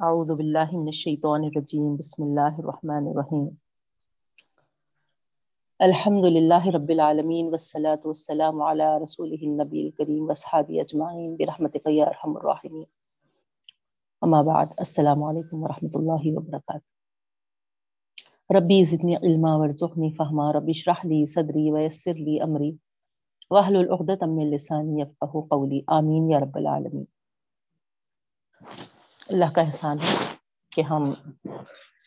اعوذ باللہ من الشیطان الرجیم، بسم اللہ الرحمن الرحیم. الحمد للہ رب العالمین، والصلاة والسلام علی رسولہ النبی الکریم واصحابہ اجمعین، برحمتک یا ارحم الراحمین. اما بعد، السلام علیکم ورحمۃ اللہ وبرکاتہ. ربی زدنی علما ورزقنی فہما، رب اشرح لی صدری ویسر لی امری. واحلل عقدۃ من لسانی یفقهوا قولی آمین یا رب العالمین. اللہ کا احسان ہے کہ ہم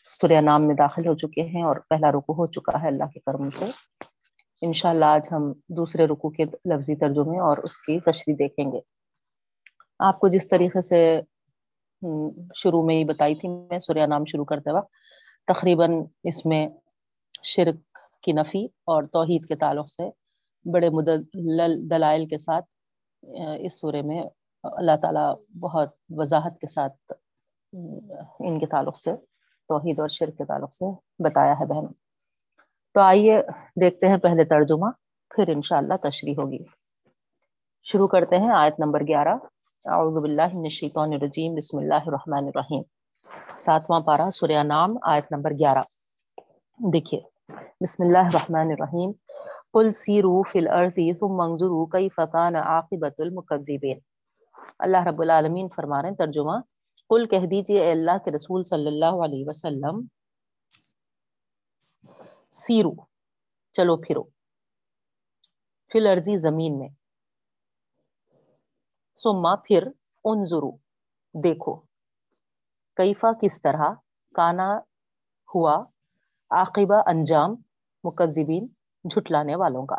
سورہ نام میں داخل ہو چکے ہیں اور پہلا رکو ہو چکا ہے اللہ کے کرم سے۔ انشاءاللہ آج ہم دوسرے رکو کے لفظی ترجمے اور اس کی تشریح دیکھیں گے۔ آپ کو جس طریقے سے شروع میں ہی بتائی تھی میں سورہ نام شروع کرتے وقت، تقریباً اس میں شرک کی نفی اور توحید کے تعلق سے بڑے مدلل دلائل کے ساتھ اس سورے میں اللہ تعالیٰ بہت وضاحت کے ساتھ ان کے تعلق سے، توحید اور شرک کے تعلق سے بتایا ہے بہن تو آئیے دیکھتے ہیں پہلے ترجمہ، پھر انشاءاللہ تشریح ہوگی۔ شروع کرتے ہیں آیت نمبر گیارہ۔ اعوذ باللہ من الشیطان الرجیم، بسم اللہ الرحمن الرحیم۔ ساتواں پارہ، سورہ نام آیت نمبر گیارہ۔ دیکھیے، بسم اللہ الرحمن الرحیم۔ قل سیرو فی الارض ثم انظروا کیف کان عاقبت المکذبین اللہ رب العالمین فرما رہے ہیں، ترجمہ۔ قل کہہ دیجیے اے اللہ کے رسول صلی اللہ علیہ وسلم سیرو چلو پھرو۔ فی الارض زمین میں۔ ثم پھر انظروا، دیکھو۔ کیفا کس طرح کانا ہوا؟ عاقبہ، انجام، مکذبین۔ جھٹلانے والوں کا۔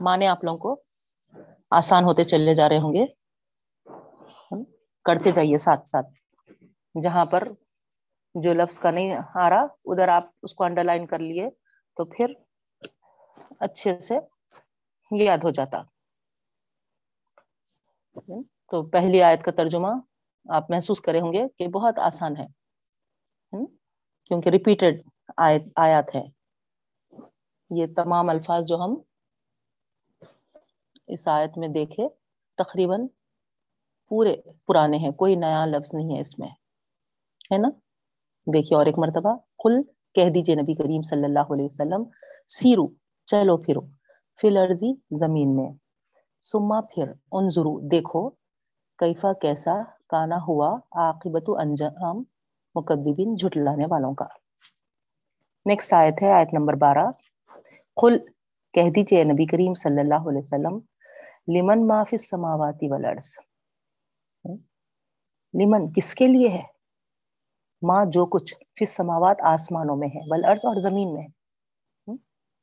مانے آپ لوگوں کو آسان ہوتے چلے جا رہے ہوں گے۔ کرتے جائیے ساتھ ساتھ۔ جہاں پر جو لفظ کا نہیں آ رہا، ادھر آپ اس کو انڈر لائن کر لیے تو پھر اچھے سے یاد ہو جاتا۔ تو پہلی آیت کا ترجمہ آپ محسوس کرے ہوں گے کہ بہت آسان ہے۔ کیونکہ ریپیٹڈ آیت آیات ہے۔ یہ تمام الفاظ جو ہم اس آیت میں دیکھے، تقریباً پورے پرانے ہیں، کوئی نیا لفظ نہیں ہے اس میں، ہے نا؟ دیکھیے اور ایک مرتبہ کل کہہ دیجیے نبی کریم صلی اللہ علیہ وسلم، سیرو، چلو پھرو، فی الارضی زمین میں سما پھر انظرو، دیکھو کیفا کیسا کانا ہوا عاقبت انجام مقدبین جھٹلانے والوں کا۔ نیکسٹ آیت ہے، آیت نمبر بارہ۔ قل، کہہ دیجیے نبی کریم صلی اللہ علیہ وسلم، لمن ما فی السماوات والارض؟ لمن کس کے لیے ہے؟ ماں جو کچھ فی السماوات آسمانوں میں ہے، والارض اور زمین میں ہے۔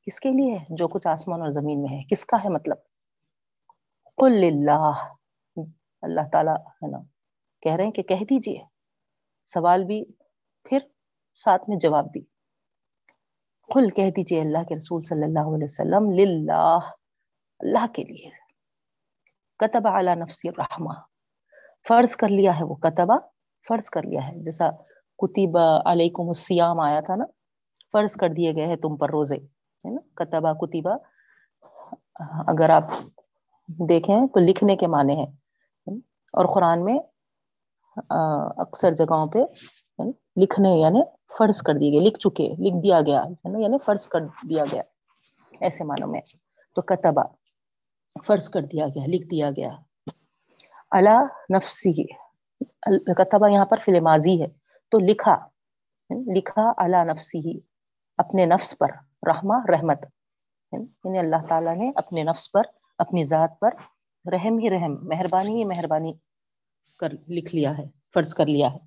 کس کے لیے ہے؟ جو کچھ آسمان اور زمین میں ہے۔ کس کا ہے مطلب؟ قل للہ۔ اللہ تعالیٰ ہے نا، کہہ رہے ہیں کہ کہہ دیجیے۔ سوال بھی، پھر ساتھ میں جواب بھی۔ قل کہہ دیجیے اللہ کے رسول صلی اللہ علیہ وسلم، للہ، اللہ کے لیے۔ کتب علی نفسی الرحمہ۔ فرض کر لیا ہے وہ کتبہ فرض کر لیا ہے۔ جیسا کتب علیکم السیام آیا تھا نا، فرض کر دیے گئے ہیں تم پر روزے، ہے نا؟ کتبہ کتبہ اگر آپ دیکھیں تو لکھنے کے معنی ہیں۔ اور قرآن میں اکثر جگہوں پہ لکھنے یعنی فرض کر دیے گئے، لکھ چکے، لکھ دیا گیا، ہے نا؟ یعنی فرض کر دیا گیا، ایسے معنوں میں۔ تو کتبہ فرض کر دیا گیا، لکھ دیا گیا۔ اللہ نفسی کتبہ یہاں پر فل ماضی ہے۔ تو لکھا لکھا اللہ نفسی اپنے نفس پر، رحمہ، رحمت۔ یعنی اللہ تعالیٰ نے اپنے نفس پر، اپنی ذات پر رحم ہی رحم، مہربانی ہی مہربانی کر، لکھ لیا ہے، فرض کر لیا ہے۔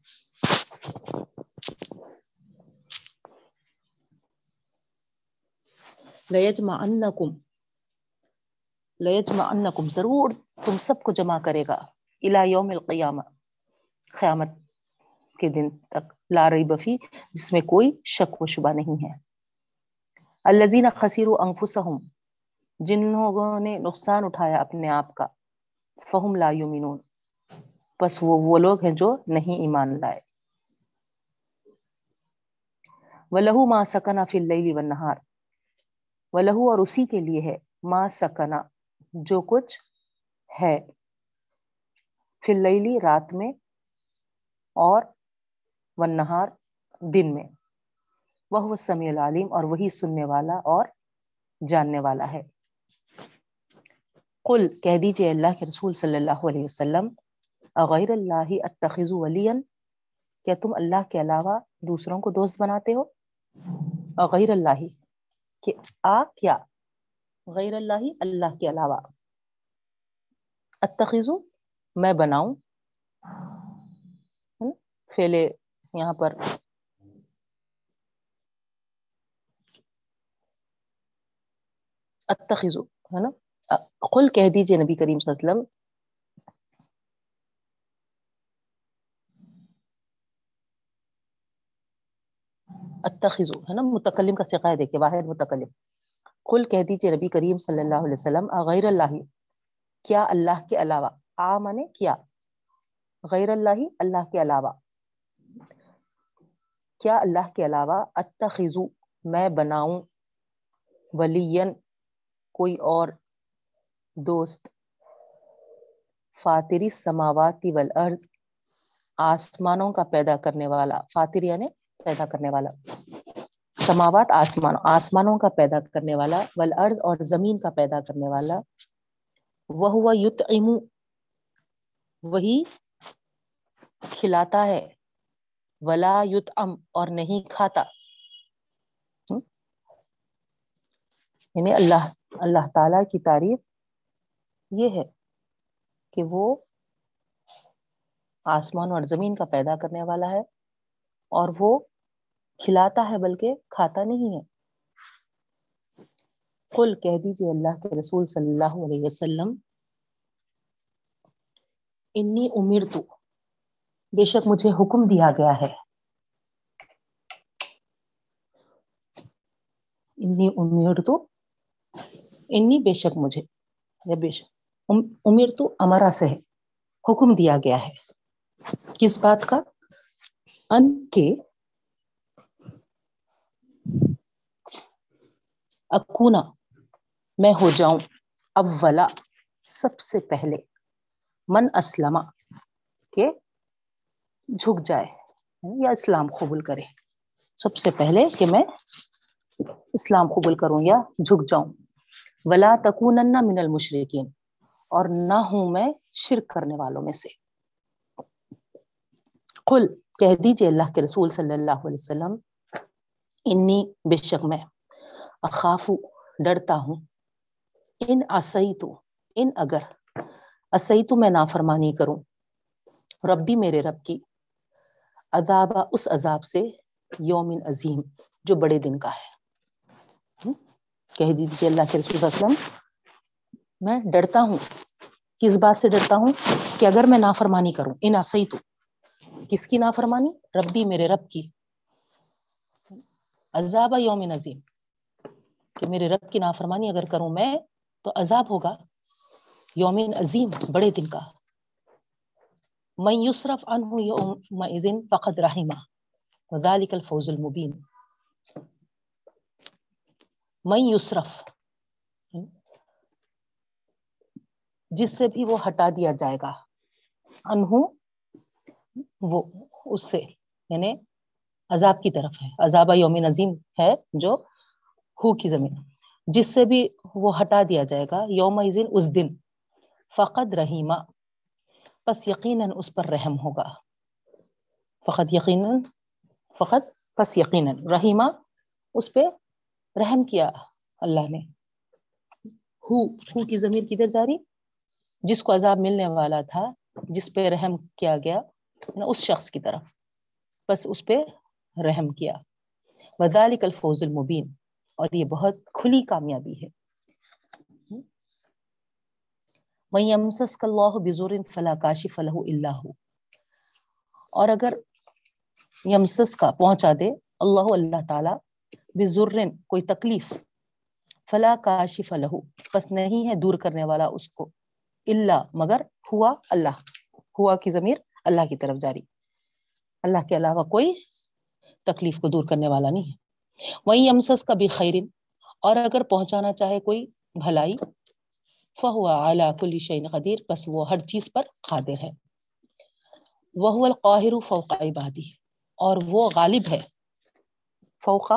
لیجمعنکم لیجمعنکم ضرور تم سب کو جمع کرے گا الى یوم القیامہ قیامت کے دن تک، لا ریب فی، جس میں کوئی شک و شبہ نہیں ہے۔ الذین خسروا انفسهم جن لوگوں نے نقصان اٹھایا اپنے آپ کا، فہم لا یؤمنون۔ بس وہ وہ لوگ ہیں جو نہیں ایمان لائے۔ وَلَهُ مَا سَكَنَ فِي اللَّيْلِ وَالنَّهَارِ۔ وَلَهُ اور اسی کے لیے ہے، ما سکنا جو کچھ ہے۔ فلئی رات میں اور ونہار دن میں۔ وہ سمیع العالم اور وہی سننے والا اور جاننے والا ہے۔ قل، کہہ دیجیے اللہ کے رسول صلی اللہ علیہ وسلم، اغیر اللہ اتخذ ولی کیا تم اللہ کے علاوہ دوسروں کو دوست بناتے ہو؟ اغیر اللہ کہ آ کیا؟ غیر اللہ اللہ کے علاوہ۔ اتخذو، میں بناؤں۔ فیلے یہاں پر۔ اتخذو، ہے نا؟ قل کہہ دیجیے نبی کریم صلی اللہ علیہ وسلم اتخذو ہے نا؟ متکلم کا سقا ہے دیکھیں واحد متکلم۔ قل کہہ دیجیے نبی کریم صلی اللہ علیہ وسلم غیر اللہ، کیا اللہ کے علاوہ؟ آ منے کیا؟ غیر اللہ اللہ کے علاوہ۔ کیا اللہ کے علاوہ؟ اتخذو، میں بناؤں ولین کوئی اور دوست۔ فاتری سماواتی والارض، آسمانوں کا پیدا کرنے والا۔ فاتر یعنی پیدا کرنے والا۔ سماوات آسمان، آسمانوں کا پیدا کرنے والا، والارض اور زمین کا پیدا کرنے والا۔ وہ ہوا یطعم وہی کھلاتا ہے۔ ولا یطعم اور نہیں کھاتا۔ یعنی اللہ اللہ تعالی کی تعریف یہ ہے کہ وہ آسمان اور زمین کا پیدا کرنے والا ہے اور وہ کھلاتا ہے بلکہ کھاتا نہیں ہے۔ قل کہہ دیجیے اللہ کے رسول صلی اللہ علیہ وسلم، انی امیر تو بے شک مجھے حکم دیا گیا ہے۔ انی امیر تو انی بے شک مجھے، یا بے شک امیر تو امرا سے ہے حکم دیا گیا ہے۔ کس بات کا؟ ان کے اکونا، میں ہو جاؤں اولا سب سے پہلے۔ من اسلم، کہ جھک جائے یعنی یا اسلام قبول کرے۔ سب سے پہلے کہ میں اسلام قبول کروں یا جھک جاؤں۔ ولا تکون من المشرقین اور نہ ہوں میں شرک کرنے والوں میں سے۔ قل، کہہ دیجیے اللہ کے رسول صلی اللہ علیہ وسلم، انی بے شک میں اخافو، ڈرتا ہوں۔ ان اسی تو ان اگر۔ اسی تو میں نافرمانی کروں۔ ربی میرے رب کی۔ عذاب اس عذاب سے یوم عظیم جو بڑے دن کا ہے۔ کہہ دیجیے اللہ کے رسول وسلم، میں ڈرتا ہوں۔ کس بات سے ڈرتا ہوں؟ کہ اگر میں نافرمانی کروں، ان اسی تو کس کی نافرمانی؟ ربی میرے رب کی۔ عذاب یوم عظیم۔ کہ میرے رب کی نافرمانی اگر کروں میں، تو عذاب ہوگا۔ یوم عظیم، بڑے دن کا۔ من یصرف عنہ یوم فقد رحمہ۔ وذالک الفوز المبین۔ من یصرف۔ جس سے بھی وہ ہٹا دیا جائے گا۔ انہوں وہ اس سے یعنی عذاب کی طرف ہے۔ عذاب یوم نظیم ہے جو ہو کی زمین، جس سے بھی وہ ہٹا دیا جائے گا، یوم اس دن۔ فقط رحیمہ، پس یقیناً اس پر رحم ہوگا۔ فقط یقیناً فقط پس یقیناً۔ رحیمہ، اس پہ رحم کیا اللہ نے۔ ہو ہو کی زمین کدھر جاری جس کو عذاب ملنے والا تھا، جس پہ رحم کیا گیا یعنی اس شخص کی طرف۔ بس اس پہ رحم کیا۔ وزالک الفوز المبین۔ اور یہ بہت کھلی کامیابی ہے۔ اللہ بزور فلا کاشف لہ اللہ اور اگر یمسس کا پہنچا دے اللہ اللہ تعالی بزر کوئی تکلیف، فلا کاشف لہ۔ پس نہیں ہے دور کرنے والا اس کو اللہ مگر ہوا اللہ۔ ہوا کی ضمیر اللہ کی طرف جاری۔ اللہ کے علاوہ کوئی تکلیف کو دور کرنے والا نہیں ہے۔ وہی امسس کا بھی خیرن اور اگر پہنچانا چاہے کوئی بھلائی فہوا اعلیٰ کلی شعین قدیر بس وہ ہر چیز پر قادر ہے۔ وہ القاہر فوق عبادی اور وہ غالب ہے فوق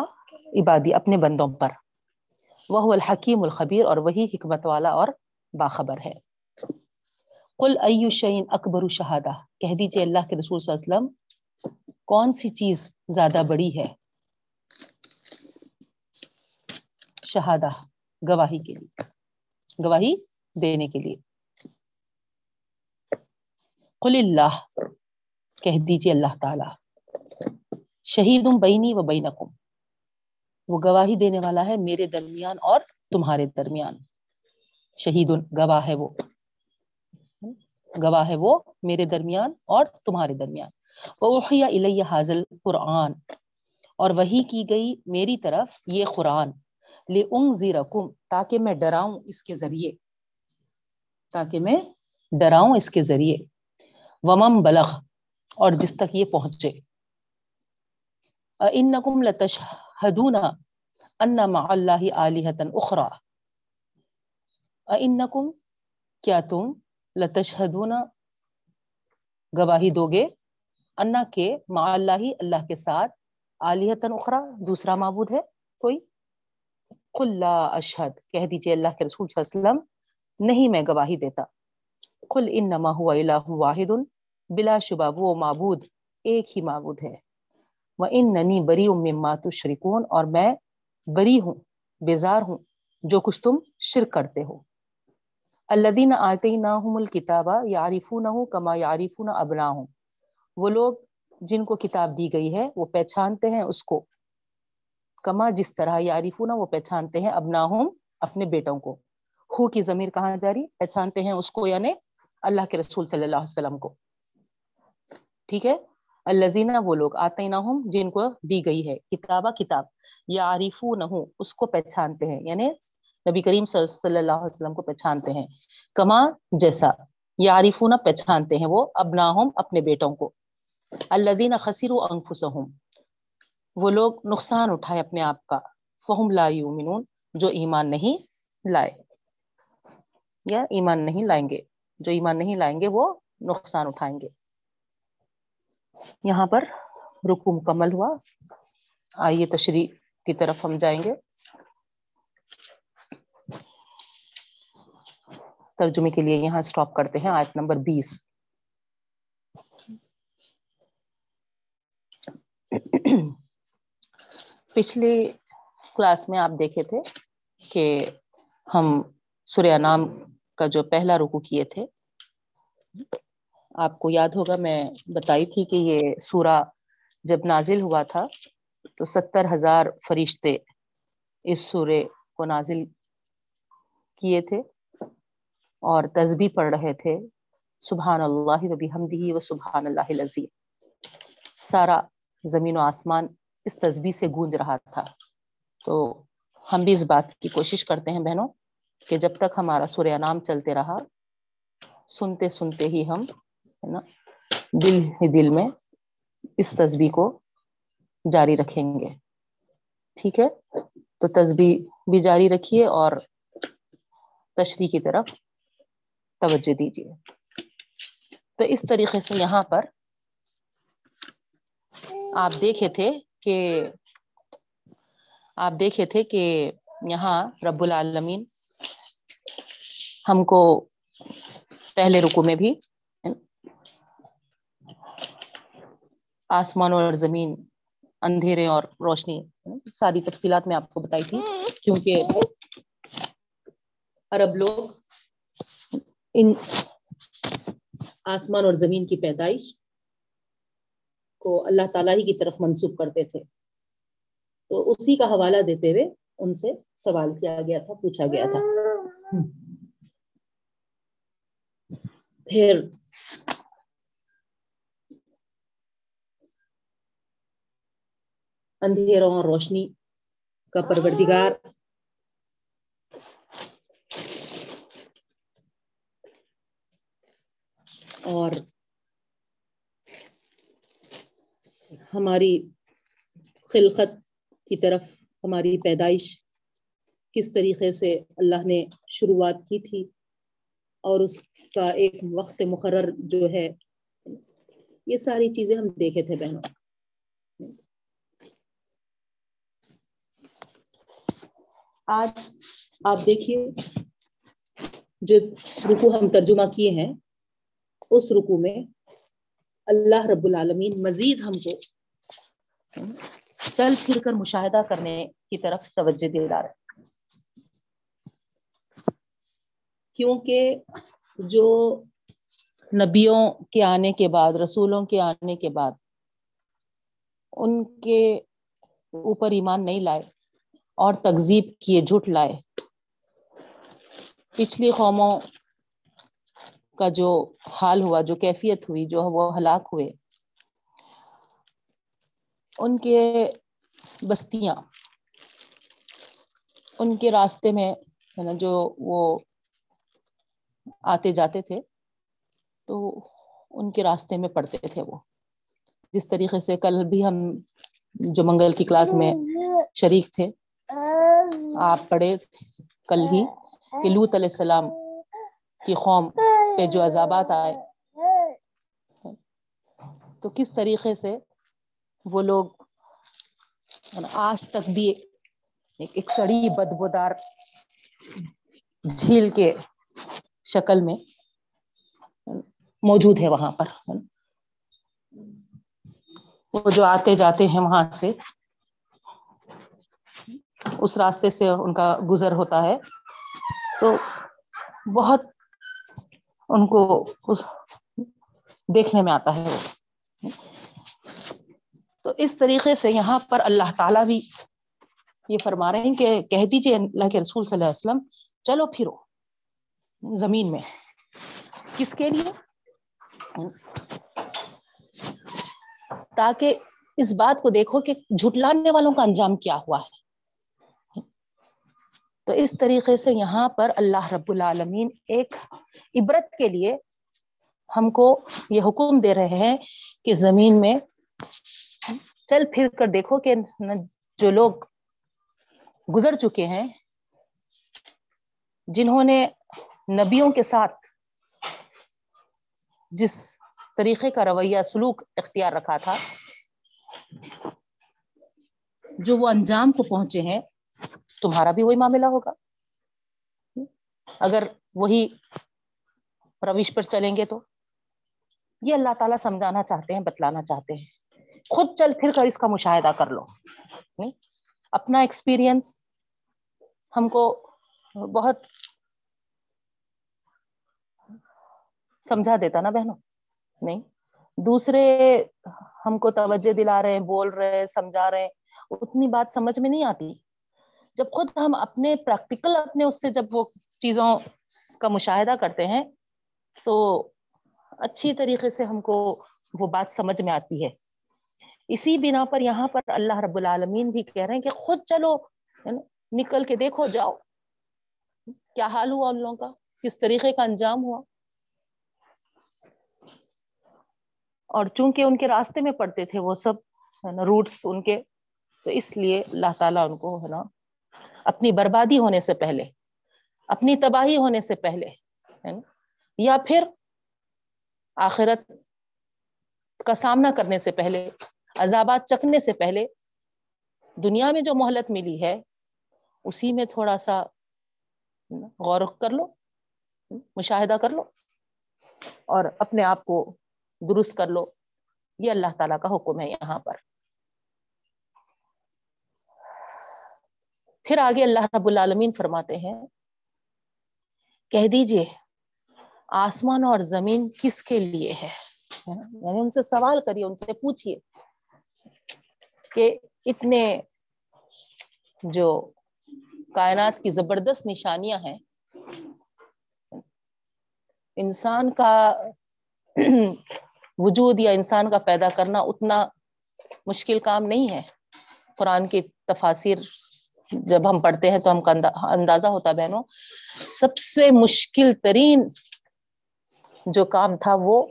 عبادی، اپنے بندوں پر۔ وہ الحکیم الخبیر اور وہی حکمت والا اور باخبر ہے۔ قل ایو شعین اکبر شہادہ کہہ دیجیے اللہ کے رسول صلی اللہ علیہ وسلم، کون سی چیز زیادہ بڑی ہے؟ شہادہ، گواہی کے لیے، گواہی دینے کے لیے۔ قل اللہ، کہہ دیجیے اللہ تعالی شہید بینی و بینکم۔ وہ گواہی دینے والا ہے میرے درمیان اور تمہارے درمیان۔ شہید گواہ ہے وہ۔ گواہ ہے وہ میرے درمیان اور تمہارے درمیان۔ وحی الیہ حاضل قرآن اور وہی کی گئی میری طرف یہ قرآن۔ لِأُنذِرَكُمْ، تاکہ میں ڈراؤں اس کے ذریعے۔ تاکہ میں ڈراؤں اس کے ذریعے۔ ومم بلغ، اور جس تک یہ پہنچے۔ اِنَّكُمْ لَتَشْهَدُونَ أَنَّ مَعَ اللَّهِ آلِهَةً أُخْرَى۔ اِنَّكُمْ کیا تم لَتَشْهَدُونَ گواہی دو گے؟ انا کے مع اللہ اللہ کے ساتھ آلیہتن اخرى دوسرا معبود ہے کوئی؟ قل لا اشہد، کہہ دیجیے اللہ کے رسول صلی اللہ علیہ وسلم، نہیں میں گواہی دیتا۔ قل انما هو الہ واحد بلا شبہ، وہ معبود ایک ہی معبود ہے۔ وَإِنَّنِي بَرِيٌ مِّمَّا تُشْرِكُونَ اور میں بری ہوں، بیزار ہوں، جو کچھ تم شرک کرتے ہو۔ الذین آتیناہم الکتاب یعرفونہ کما یعرفون ابناہم۔ وہ لوگ جن کو کتاب دی گئی ہے، وہ پہچانتے ہیں اس کو۔ کما جس طرح یعرفون وہ پہچانتے ہیں ابناہم اپنے بیٹوں کو۔ ہو کی ضمیر کہاں جاری؟ پہچانتے ہیں اس کو یعنی اللہ کے رسول صلی اللہ علیہ وسلم کو۔ ٹھیک ہے؟ الزینہ وہ لوگ آتے نہ جن کو دی گئی ہے۔ کتابہ کتاب۔ یا عارفو نہ اس کو پہچانتے ہیں۔ یعنی نبی کریم صلی اللہ علیہ وسلم کو پہچانتے ہیں۔ کما جیسا۔ یا عارفو نہ پہچانتے ہیں وہ ابناہم اپنے بیٹوں کو۔ الذین خسروا انفسهم وہ لوگ نقصان اٹھائے اپنے آپ کا۔ فہم لا یؤمنون، جو ایمان نہیں لائے۔ یا ایمان نہیں لائیں گے۔ جو ایمان نہیں لائیں گے، وہ نقصان اٹھائیں گے۔ یہاں پر رکو مکمل ہوا۔ آئیے تشریح کی طرف ہم جائیں گے۔ ترجمے کے لیے یہاں سٹاپ کرتے ہیں۔ آیت نمبر بیس۔ پچھلے کلاس میں آپ دیکھے تھے کہ ہم سوریہ نام کا جو پہلا رکو کیے تھے، آپ کو یاد ہوگا، میں بتائی تھی کہ یہ سورہ جب نازل ہوا تھا تو ستر ہزار فرشتے اس سورے کو نازل کیے تھے اور تسبیح پڑھ رہے تھے، سبحان اللہ وبی حمدی و سبحان اللہ لذیذ سارا زمین و آسمان اس تسبیح سے گونج رہا تھا۔ تو ہم بھی اس بات کی کوشش کرتے ہیں بہنوں کہ جب تک ہمارا سوریہ نام چلتے رہا، سنتے سنتے ہی ہم، ہے نا، دل ہی دل میں اس تسبیح کو جاری رکھیں گے۔ ٹھیک ہے؟ تو تسبیح بھی جاری رکھیے اور تشریح کی طرف توجہ دیجیے۔ تو اس طریقے سے یہاں پر آپ دیکھے تھے کہ آپ دیکھے تھے کہ یہاں رب العالمین ہم کو پہلے رکو میں بھی آسمان اور زمین، اندھیرے اور روشنی، ساری تفصیلات میں آپ کو بتائی تھی، کیونکہ عرب لوگ ان آسمان اور زمین کی پیدائش کو اللہ تعالیٰ ہی کی طرف منسوخ کرتے تھے۔ تو اسی کا حوالہ دیتے ہوئے ان سے سوال کیا گیا تھا، پوچھا گیا تھا۔ پھر اندھیروں اور روشنی کا پروردگار۔ اور ہماری خلقت کی طرف ہماری پیدائش کس طریقے سے اللہ نے شروعات کی تھی اور اس کا ایک وقت مقرر جو ہے، یہ ساری چیزیں ہم دیکھے تھے بہنوں۔ آج آپ دیکھیے جو رکو ہم ترجمہ کیے ہیں، اس رکو میں اللہ رب العالمین مزید ہم کو چل پھر کر مشاہدہ کرنے کی طرف توجہ دے رہا ہے۔ کیونکہ جو نبیوں کے آنے کے بعد، رسولوں کے آنے کے بعد ان کے اوپر ایمان نہیں لائے اور تکذیب کیے جھوٹ لائے۔ پچھلی قوموں کا جو حال ہوا، جو کیفیت ہوئی، جو وہ ہلاک ہوئے ان کے بستیاں، ان کے راستے میں، ہے نا، جو وہ آتے جاتے تھے، تو ان کے راستے میں پڑھتے تھے وہ۔ جس طریقے سے کل بھی ہم جو منگل کی کلاس میں شریک تھے، آپ پڑھے کل ہی کہ لوت علیہ السلام کی قوم پہ جو عذابات آئے۔ تو کس طریقے سے وہ لوگ آج تک بھی ایک سڑی بدبودار جھیل کے شکل میں موجود ہے وہاں پر۔ وہ جو آتے جاتے ہیں وہاں سے، اس راستے سے ان کا گزر ہوتا ہے۔ تو بہت ان کو دیکھنے میں آتا ہے۔ وہ تو اس طریقے سے یہاں پر اللہ تعالی بھی یہ فرما رہے ہیں کہ کہہ دیجیے اللہ کے رسول صلی اللہ علیہ وسلم، چلو پھرو زمین میں۔ کس کے لیے؟ تاکہ اس بات کو دیکھو کہ جھٹلانے والوں کا انجام کیا ہوا ہے۔ تو اس طریقے سے یہاں پر اللہ رب العالمین ایک عبرت کے لیے ہم کو یہ حکم دے رہے ہیں کہ زمین میں چل پھر کر دیکھو کہ جو لوگ گزر چکے ہیں، جنہوں نے نبیوں کے ساتھ جس طریقے کا رویہ سلوک اختیار رکھا تھا، جو وہ انجام کو پہنچے ہیں، تمہارا بھی وہی معاملہ ہوگا۔ اگر وہی روش پر چلیں گے تو یہ اللہ تعالیٰ سمجھانا چاہتے ہیں، بتلانا چاہتے ہیں۔ خود چل پھر کر اس کا مشاہدہ کر لو۔ نہیں؟ اپنا ایکسپیرئنس ہم کو بہت سمجھا دیتا نا بہنوں۔ نہیں؟ دوسرے ہم کو توجہ دلا رہے ہیں، بول رہے سمجھا رہے اتنی بات سمجھ میں نہیں آتی۔ جب خود ہم اپنے پریکٹیکل اپنے اس سے جب وہ چیزوں کا مشاہدہ کرتے ہیں تو اچھی طریقے سے ہم کو وہ بات سمجھ میں آتی ہے۔ اسی بنا پر یہاں پر اللہ رب العالمین بھی کہہ رہے ہیں کہ خود چلو نکل کے دیکھو، جاؤ۔ کیا حال ہوا ان لوگوں کا؟ کس طریقے کا انجام ہوا؟ اور چونکہ ان کے راستے میں پڑتے تھے وہ سب، ہے نا روٹس ان کے، تو اس لیے اللہ تعالیٰ ان کو، ہے نا، اپنی بربادی ہونے سے پہلے، اپنی تباہی ہونے سے پہلے، ہے نا، یا پھر آخرت کا سامنا کرنے سے پہلے عذابات چکھنے سے پہلے دنیا میں جو مہلت ملی ہے، اسی میں تھوڑا سا غور کر لو، مشاہدہ کر لو اور اپنے آپ کو درست کر لو۔ یہ اللہ تعالیٰ کا حکم ہے یہاں پر۔ پھر آگے اللہ رب العالمین فرماتے ہیں، کہہ دیجیے، آسمان اور زمین کس کے لیے ہے؟ یعنی ان سے سوال کریے، ان سے پوچھئے۔ کہ اتنے جو کائنات کی زبردست نشانیاں ہیں، انسان کا وجود یا انسان کا پیدا کرنا اتنا مشکل کام نہیں ہے۔ قرآن کی تفاصر جب ہم پڑھتے ہیں تو ہم کا اندازہ ہوتا بہنوں۔ سب سے مشکل ترین جو کام تھا وہ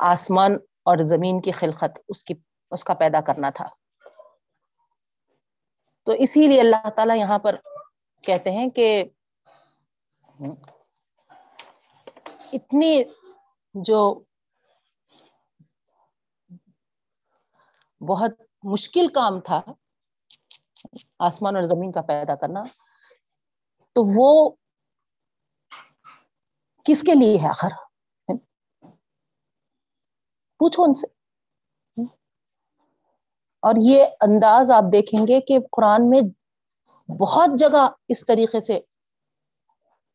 آسمان اور زمین کی خلقت، اس کی اس کا پیدا کرنا تھا۔ تو اسی لیے اللہ تعالیٰ یہاں پر کہتے ہیں کہ اتنی جو بہت مشکل کام تھا آسمان اور زمین کا پیدا کرنا، تو وہ کس کے لیے ہے آخر؟ پوچھو ان سے۔ اور یہ انداز آپ دیکھیں گے کہ قرآن میں بہت جگہ اس طریقے سے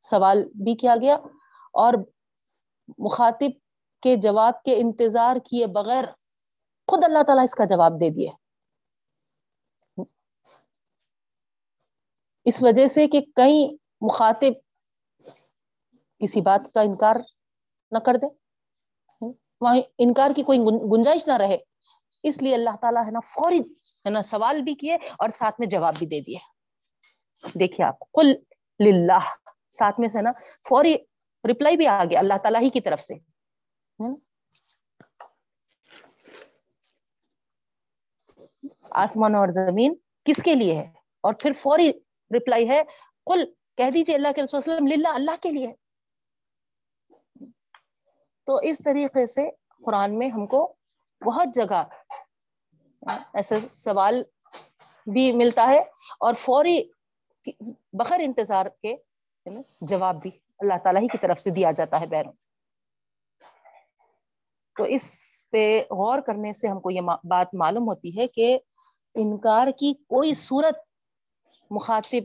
سوال بھی کیا گیا اور مخاطب کے جواب کے انتظار کیے بغیر خود اللہ تعالیٰ اس کا جواب دے دیے۔ اس وجہ سے کہ کئی مخاطب کسی بات کا انکار نہ کر دے وہاں انکار کی کوئی گنجائش نہ رہے۔ اس لیے اللہ تعالیٰ ہے نا فوری ہے نا سوال بھی کیے اور ساتھ میں جواب بھی دے دیے۔ دیکھیے آپ کل للہ۔ ساتھ میں سے نا فوری ریپلائی بھی آ گیا اللہ تعالیٰ ہی کی طرف سے۔ آسمان اور زمین کس کے لیے ہے؟ اور پھر فوری ریپلائی ہے۔ کل کہہ دیجیے اللہ کے رسول وسلم، للہ اللہ کے لیے۔ تو اس طریقے سے قرآن میں ہم کو بہت جگہ ایسا سوال بھی ملتا ہے اور فوری بخر انتظار کے جواب بھی اللہ تعالیٰ ہی کی طرف سے دیا جاتا ہے بیروں تو اس پہ غور کرنے سے ہم کو یہ بات معلوم ہوتی ہے کہ انکار کی کوئی صورت مخاطب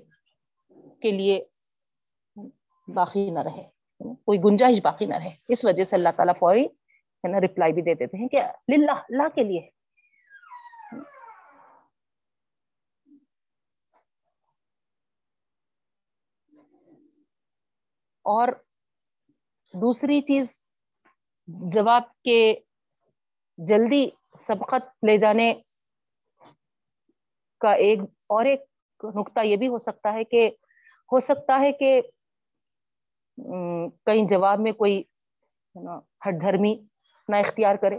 کے لیے باقی نہ رہے، کوئی گنجائش باقی نہ رہے۔ اس وجہ سے اللہ تعالیٰ فوری ہے نا ریپلائی بھی دے دیتے ہیں کہ للہ، اللہ کے لیے۔ اور دوسری چیز، جواب کے جلدی سبقت لے جانے کا ایک اور ایک نقطہ یہ بھی ہو سکتا ہے کہ، ہو سکتا ہے کہ کہیں جواب میں کوئی ہٹ دھرمی نہ اختیار کرے۔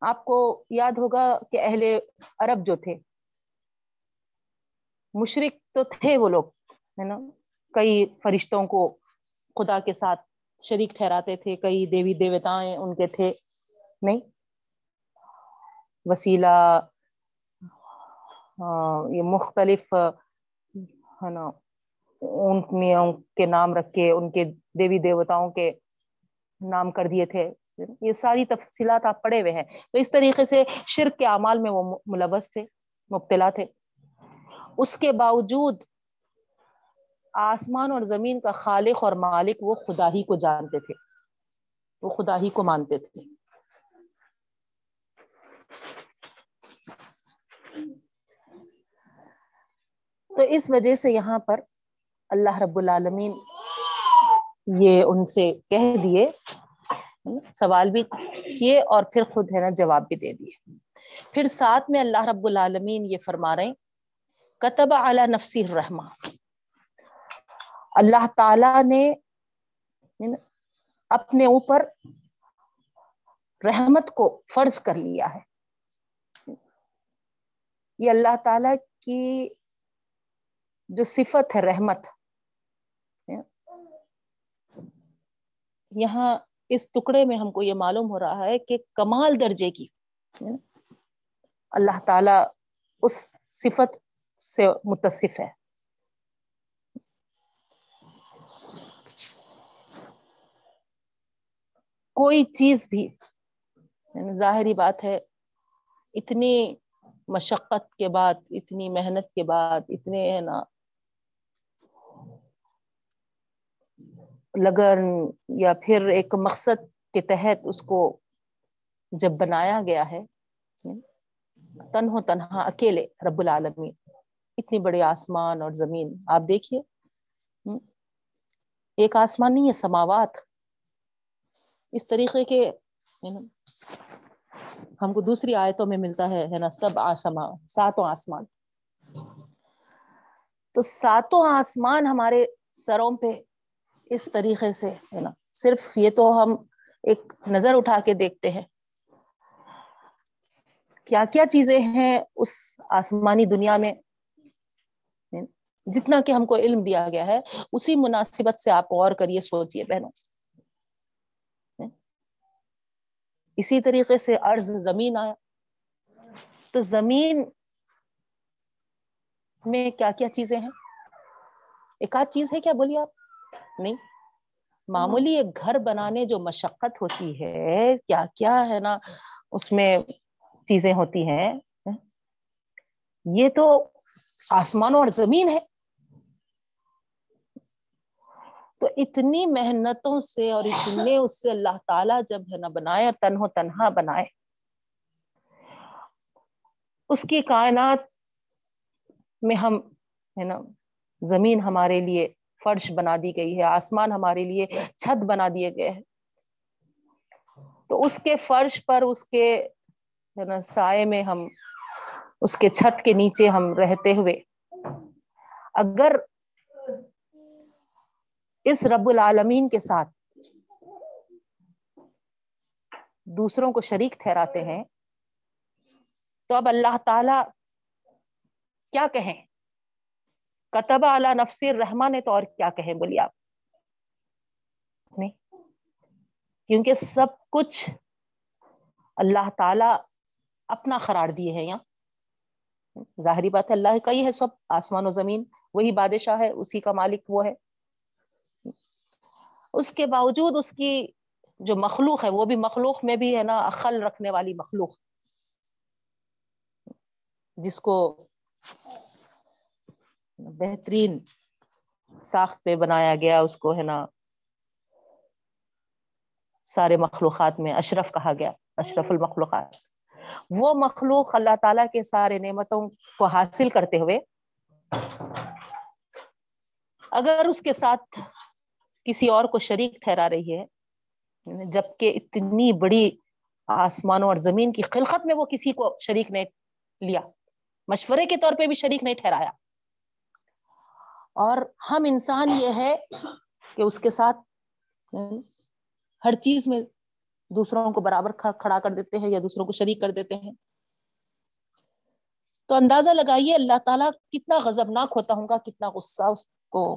آپ کو یاد ہوگا کہ اہل عرب جو تھے مشرق تو تھے وہ لوگ، ہے نا؟ کئی فرشتوں کو خدا کے ساتھ شریک ٹھہراتے تھے، کئی دیوی دیوتائیں ان کے تھے۔ نہیں، وسیلہ یہ مختلف، ہے نا؟ اونٹنیوں کے نام رکھ کے، ان کے دیوی دیوتاؤں کے نام کر دیے تھے۔ یہ ساری تفصیلات آپ پڑھے ہوئے ہیں۔ تو اس طریقے سے شرک کے اعمال میں وہ ملوث تھے، مبتلا تھے۔ اس کے باوجود آسمان اور زمین کا خالق اور مالک وہ خدا ہی کو جانتے تھے۔ وہ خدا ہی کو مانتے تھے۔ تو اس وجہ سے یہاں پر اللہ رب العالمین یہ ان سے کہہ دیے، سوال بھی کیے اور پھر خود ہے نا جواب بھی دے دیے۔ پھر ساتھ میں اللہ رب العالمین یہ فرما رہے کتب اعلی نفسی الرحمہ اللہ تعالی نے اپنے اوپر رحمت کو فرض کر لیا ہے۔ یہ اللہ تعالی کی جو صفت ہے، رحمت یہاں اس ٹکڑے میں ہم کو یہ معلوم ہو رہا ہے کہ کمال درجے کی، اللہ تعالی اس صفت سے متصف ہے۔ کوئی چیز بھی یعنی ظاہری بات ہے، اتنی مشقت کے بعد، اتنی محنت کے بعد، اتنے ہے نا لگن یا پھر ایک مقصد کے تحت اس کو جب بنایا گیا ہے تنہو تنہا اکیلے رب العالمین۔ اتنی بڑے آسمان اور زمین، آپ دیکھیے۔ ایک آسمان نہیں ہے، سماوات۔ اس طریقے کے ہم کو دوسری آیتوں میں ملتا ہے نا، سب آسما، ساتوں آسمان۔ تو ساتوں آسمان ہمارے سروں پہ اس طریقے سے، ہے نا؟ صرف یہ تو ہم ایک نظر اٹھا کے دیکھتے ہیں۔ کیا کیا چیزیں ہیں اس آسمانی دنیا میں؟ جتنا کہ ہم کو علم دیا گیا ہے، اسی مناسبت سے آپ اور کریے، سوچیے بہنوں۔ اسی طریقے سے ارض زمین آیا۔ تو زمین میں کیا کیا چیزیں ہیں؟ ایک آدھ چیز ہے کیا؟ بولیے آپ۔ نہیں۔ معمولی ایک گھر بنانے جو مشقت ہوتی ہے کیا کیا ہے نا اس میں چیزیں ہوتی ہیں۔ یہ تو آسمانوں اور زمین ہے۔ تو اتنی محنتوں سے اور اتنے اس سے اللہ تعالیٰ جب ہے نا بنائے اور تنہو تنہا بنائے۔ اس کی کائنات میں ہم ہے نا زمین ہمارے لیے فرش بنا دی گئی ہے، آسمان ہمارے لیے چھت بنا دیے گئے ہیں۔ تو اس کے فرش پر، اس کے نا، سائے میں ہم، اس کے چھت کے نیچے ہم رہتے ہوئے، اگر اس رب العالمین کے ساتھ دوسروں کو شریک ٹھہراتے ہیں، تو اب اللہ تعالی کیا کہیں؟ کتب اعلی نفسیر رحمان نے تو اور کیا کہیں بولیے آپ نہیں. کیونکہ سب کچھ اللہ تعالی اپنا قرار دیے ہیں یہاں. ظاہری بات ہے، اللہ کا ہی ہے سب، آسمان و زمین، وہی بادشاہ ہے، اسی کا مالک وہ ہے. اس کے باوجود اس کی جو مخلوق ہے، وہ بھی مخلوق میں بھی ہے نا عقل رکھنے والی مخلوق. جس کو بہترین ساخت پہ بنایا گیا، اس کو ہے نا سارے مخلوقات میں اشرف کہا گیا، اشرف المخلوقات۔ وہ مخلوق اللہ تعالیٰ کے سارے نعمتوں کو حاصل کرتے ہوئے اگر اس کے ساتھ کسی اور کو شریک ٹھہرا رہی ہے، جبکہ اتنی بڑی آسمانوں اور زمین کی خلقت میں وہ کسی کو شریک نہیں لیا، مشورے کے طور پہ بھی شریک نہیں ٹھہرایا۔ اور ہم انسان یہ ہے کہ اس کے ساتھ ہر چیز میں دوسروں کو برابر کھڑا کر دیتے ہیں یا دوسروں کو شریک کر دیتے ہیں۔ تو اندازہ لگائیے اللہ تعالیٰ کتنا غضبناک ہوتا ہوں گا، کتنا غصہ اس کو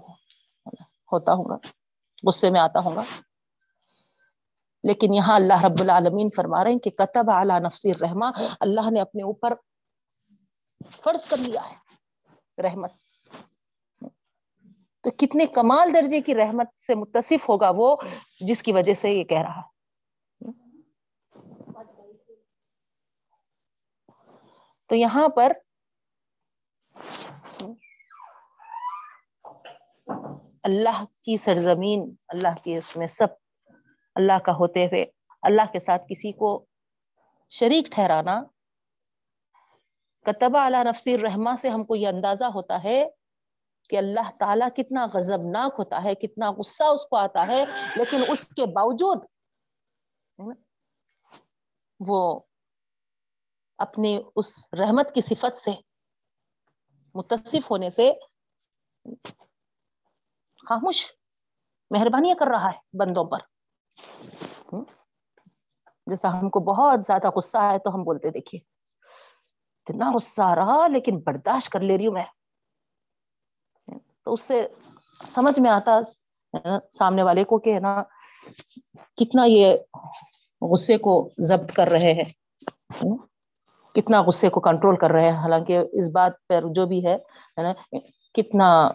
ہوتا ہوں گا، غصے میں آتا ہوں گا۔ لیکن یہاں اللہ رب العالمین فرما رہے ہیں کہ کتب اعلیٰ نفسی رحما اللہ نے اپنے اوپر فرض کر لیا ہے، رحمت۔ تو کتنے کمال درجے کی رحمت سے متصف ہوگا وہ جس کی وجہ سے یہ کہہ رہا تو یہاں پر اللہ کی سرزمین، اللہ کی اس میں سب، اللہ کا ہوتے ہوئے، اللہ کے ساتھ کسی کو شریک ٹھہرانا کتبہ اعلیٰ نفسی رحما سے ہم کو یہ اندازہ ہوتا ہے کہ اللہ تعالیٰ کتنا غضب ناک ہوتا ہے، کتنا غصہ اس کو آتا ہے، لیکن اس کے باوجود وہ اپنی اس رحمت کی صفت سے، متصف ہونے سے خاموش مہربانی کر رہا ہے بندوں پر۔ جیسا ہم کو بہت زیادہ غصہ آئے تو ہم بولتے دیکھیے، اتنا غصہ آ رہا لیکن برداشت کر لے رہی ہوں میں۔ تو اس سے سمجھ میں آتا سامنے والے کو کہ نا، کتنا یہ غصے کو ضبط کر رہے ہیں کتنا غصے کو کنٹرول کر رہے ہیں۔ حالانکہ اس بات پر جو بھی ہے نا، کتنا،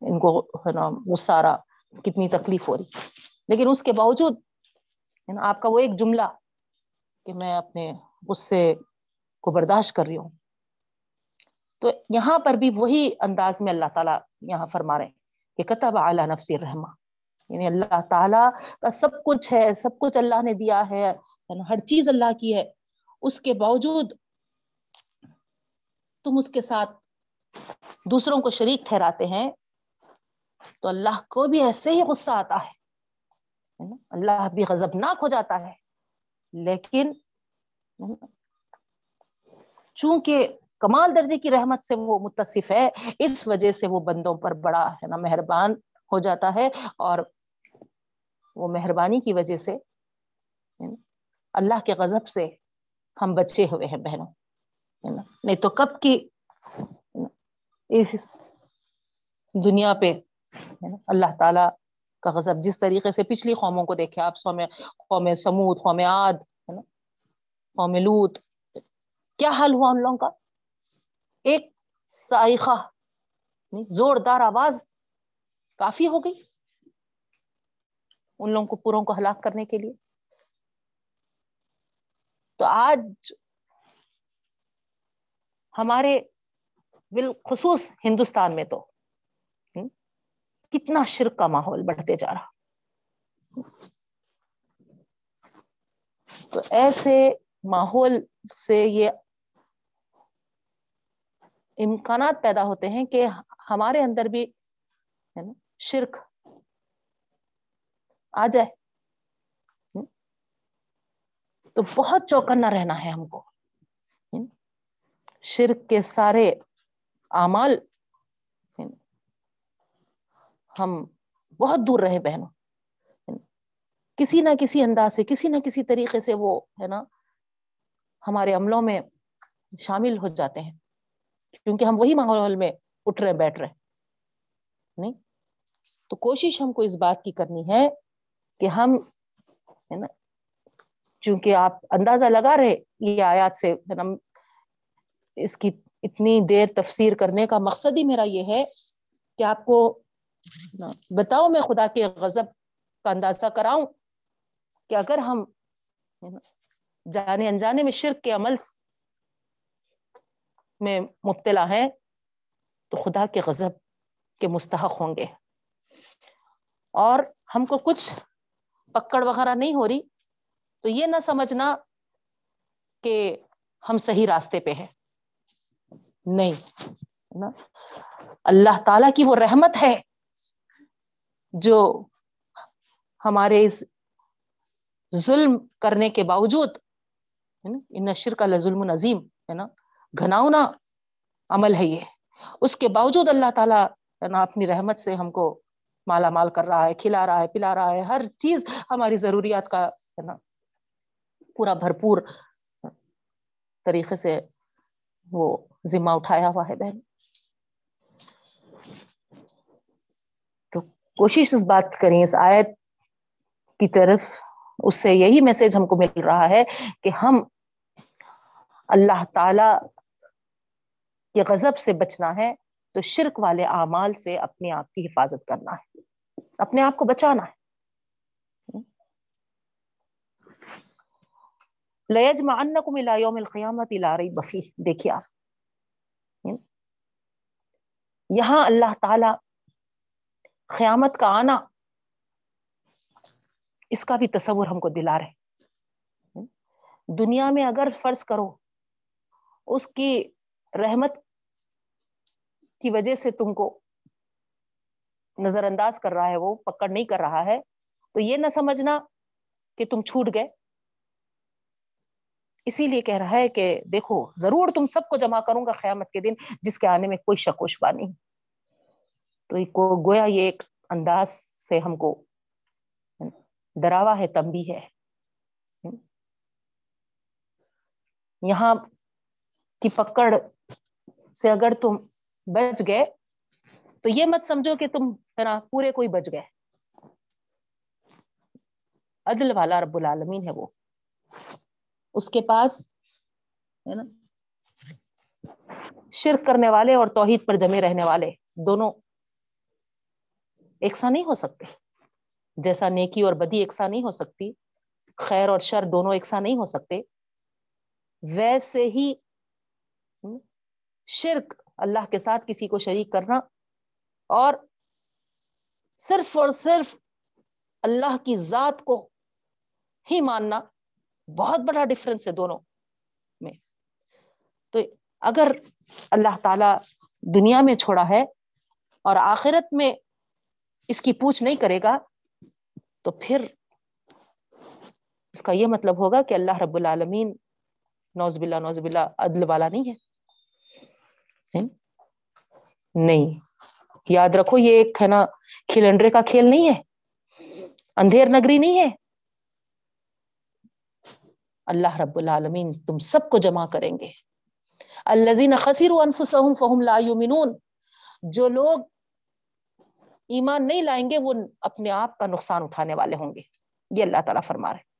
ان کو، ہے نا غصہ آ رہا کتنی تکلیف ہو رہی۔ لیکن اس کے باوجود آپ کا وہ ایک جملہ کہ میں اپنے غصے کو برداشت کر رہی ہوں۔ تو یہاں پر بھی وہی انداز میں اللہ تعالیٰ یہاں فرما رہے ہیں کہ کتب اعلیٰ نفسی رحما یعنی اللہ تعالیٰ کا سب کچھ ہے، سب کچھ اللہ نے دیا ہے ہر چیز اللہ کی ہے۔ اس کے باوجود تم اس کے ساتھ دوسروں کو شریک ٹھہراتے ہیں، تو اللہ کو بھی ایسے ہی غصہ آتا ہے اللہ بھی غضبناک ہو جاتا ہے۔ لیکن چونکہ کمال درجے کی رحمت سے وہ متصف ہے، اس وجہ سے وہ بندوں پر بڑا ہے نا مہربان ہو جاتا ہے اور وہ مہربانی کی وجہ سے اللہ کے غضب سے ہم بچے ہوئے ہیں بہنوں نہیں تو کب کی اس دنیا پہ اللہ تعالی کا غضب۔ جس طریقے سے پچھلی قوموں کو دیکھے آپ سو میں قوم سمود، قوم عاد قوم لوت کیا حال ہوا ان لوگوں کا؟ ایک سائخہ زوردار آواز کافی ہو گئی ان لوگوں کو پوروں کو ہلاک کرنے کے لیے۔ تو آج ہمارے بالخصوص ہندوستان میں تو کتنا شرک کا ماحول بڑھتے جا رہا۔ تو ایسے ماحول سے یہ امکانات پیدا ہوتے ہیں کہ ہمارے اندر بھی ہے نا، شرک آ جائے۔ تو بہت چوکنا رہنا ہے ہم کو۔ شرک کے سارے اعمال ہم بہت دور رہے بہنوں۔ کسی نہ کسی انداز سے، کسی نہ کسی طریقے سے وہ ہے نا ہمارے عملوں میں شامل ہو جاتے ہیں۔ کیونکہ ہم وہی ماحول میں اٹھ رہے بیٹھ رہے نہیں؟ تو کوشش ہم کو اس بات کی کرنی ہے کہ ہم، ہے نا، چونکہ آپ اندازہ لگا رہے یہ آیات سے اس کی اتنی دیر تفسیر کرنے کا مقصد ہی میرا یہ ہے کہ آپ کو بتاؤ میں خدا کے غضب کا اندازہ کراؤں کہ اگر ہم جانے انجانے میں شرک کے عمل میں مبتلا ہے تو خدا کے غضب کے مستحق ہوں گے۔ اور ہم کو کچھ پکڑ وغیرہ نہیں ہو رہی، تو یہ نہ سمجھنا کہ ہم صحیح راستے پہ ہیں۔ نہیں نا؟ اللہ تعالی کی وہ رحمت ہے جو ہمارے اس ظلم کرنے کے باوجود نشر کا ظلم نظیم ہے نا؟ گھناؤنا عمل ہے یہ۔ اس کے باوجود اللہ تعالیٰ اپنی رحمت سے ہم کو مالا مال کر رہا ہے، کھلا رہا ہے، پلا رہا ہے، ہر چیز ہماری ضروریات کا ہے نا پورا بھرپور طریقے سے وہ ذمہ اٹھایا ہوا ہے بہن۔ تو کوشش اس بات کریں، اس آیت کی طرف اس سے یہی میسج ہم کو مل رہا ہے کہ ہم اللہ تعالی کے غضب سے بچنا ہے تو شرک والے اعمال سے اپنے آپ کی حفاظت کرنا ہے۔ اپنے آپ کو بچانا ہے۔ لیجمع انکم یوم القیامت لا ریب دیکھیے آپ۔ یہاں اللہ تعالی قیامت کا آنا، اس کا بھی تصور ہم کو دلا رہے دنیا میں اگر فرض کرو، اس کی رحمت کی وجہ سے تم کو نظر انداز کر رہا ہے، وہ پکڑ نہیں کر رہا ہے، تو یہ نہ سمجھنا کہ تم چھوٹ گئے۔ اسی لیے کہہ رہا ہے کہ دیکھو، ضرور تم سب کو جمع کروں گا قیامت کے دن، جس کے آنے میں کوئی شک و شبہ نہیں۔ تو گویا یہ ایک انداز سے ہم کو ڈراوا ہے تمبی ہے۔ یہاں کی پکڑ سے اگر تم بچ گئے، تو یہ مت سمجھو کہ تم ہے نا، پورے کوئی بچ گئے۔ عدل والا رب العالمین ہے وہ۔ اس کے پاس ہے نا، شرک کرنے والے اور توحید پر جمے رہنے والے دونوں ایک سا نہیں ہو سکتے۔ جیسا نیکی اور بدی ایک سا نہیں ہو سکتی، خیر اور شر دونوں ایک سا نہیں ہو سکتے۔ ویسے ہی شرک اللہ کے ساتھ کسی کو شریک کرنا اور صرف اور صرف اللہ کی ذات کو ہی ماننا بہت بڑا ڈفرنس ہے دونوں میں۔ تو اگر اللہ تعالی دنیا میں چھوڑا ہے اور آخرت میں اس کی پوچھ نہیں کرے گا، تو پھر اس کا یہ مطلب ہوگا کہ اللہ رب العالمین نوز باللہ نوز باللہ عدل والا نہیں ہے۔ نہیں۔ یاد رکھو، یہ ایک ہے نا کھلنڈرے کا کھیل نہیں ہے، اندھیر نگری نہیں ہے۔ اللہ رب العالمین تم سب کو جمع کریں گے۔ الزین خصیر انفسهم فهم لا يؤمنون جو لوگ ایمان نہیں لائیں گے، وہ اپنے آپ کا نقصان اٹھانے والے ہوں گے۔ یہ اللہ تعالیٰ فرما رہے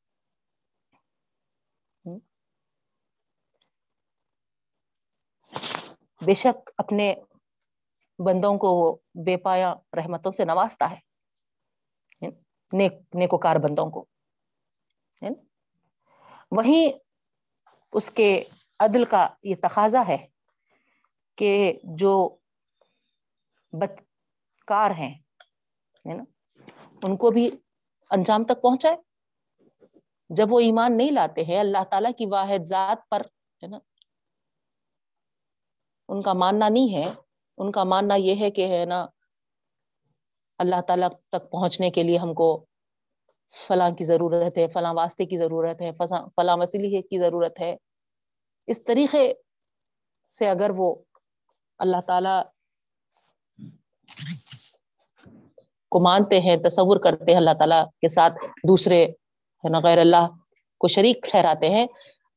بے شک اپنے بندوں کو وہ بے پایا رحمتوں سے نوازتا ہے نیک، نیکوکار بندوں کو وہیں اس کے عدل کا یہ تقاضا ہے کہ جو بدکار ہیں نا؟ ان کو بھی انجام تک پہنچائے۔ جب وہ ایمان نہیں لاتے ہیں، اللہ تعالیٰ کی واحد ذات پر، ہے نا؟ ان کا ماننا نہیں ہے، ان کا ماننا یہ ہے کہ ہے نا، اللہ تعالیٰ تک پہنچنے کے لیے ہم کو فلاں کی ضرورت ہے، فلاں واسطے کی ضرورت ہے فلاں وسیلے کی ضرورت ہے۔ اس طریقے سے اگر وہ اللہ تعالی کو مانتے ہیں، تصور کرتے ہیں، اللہ تعالیٰ کے ساتھ دوسرے ہے نا غیر اللہ کو شریک ٹھہراتے ہیں،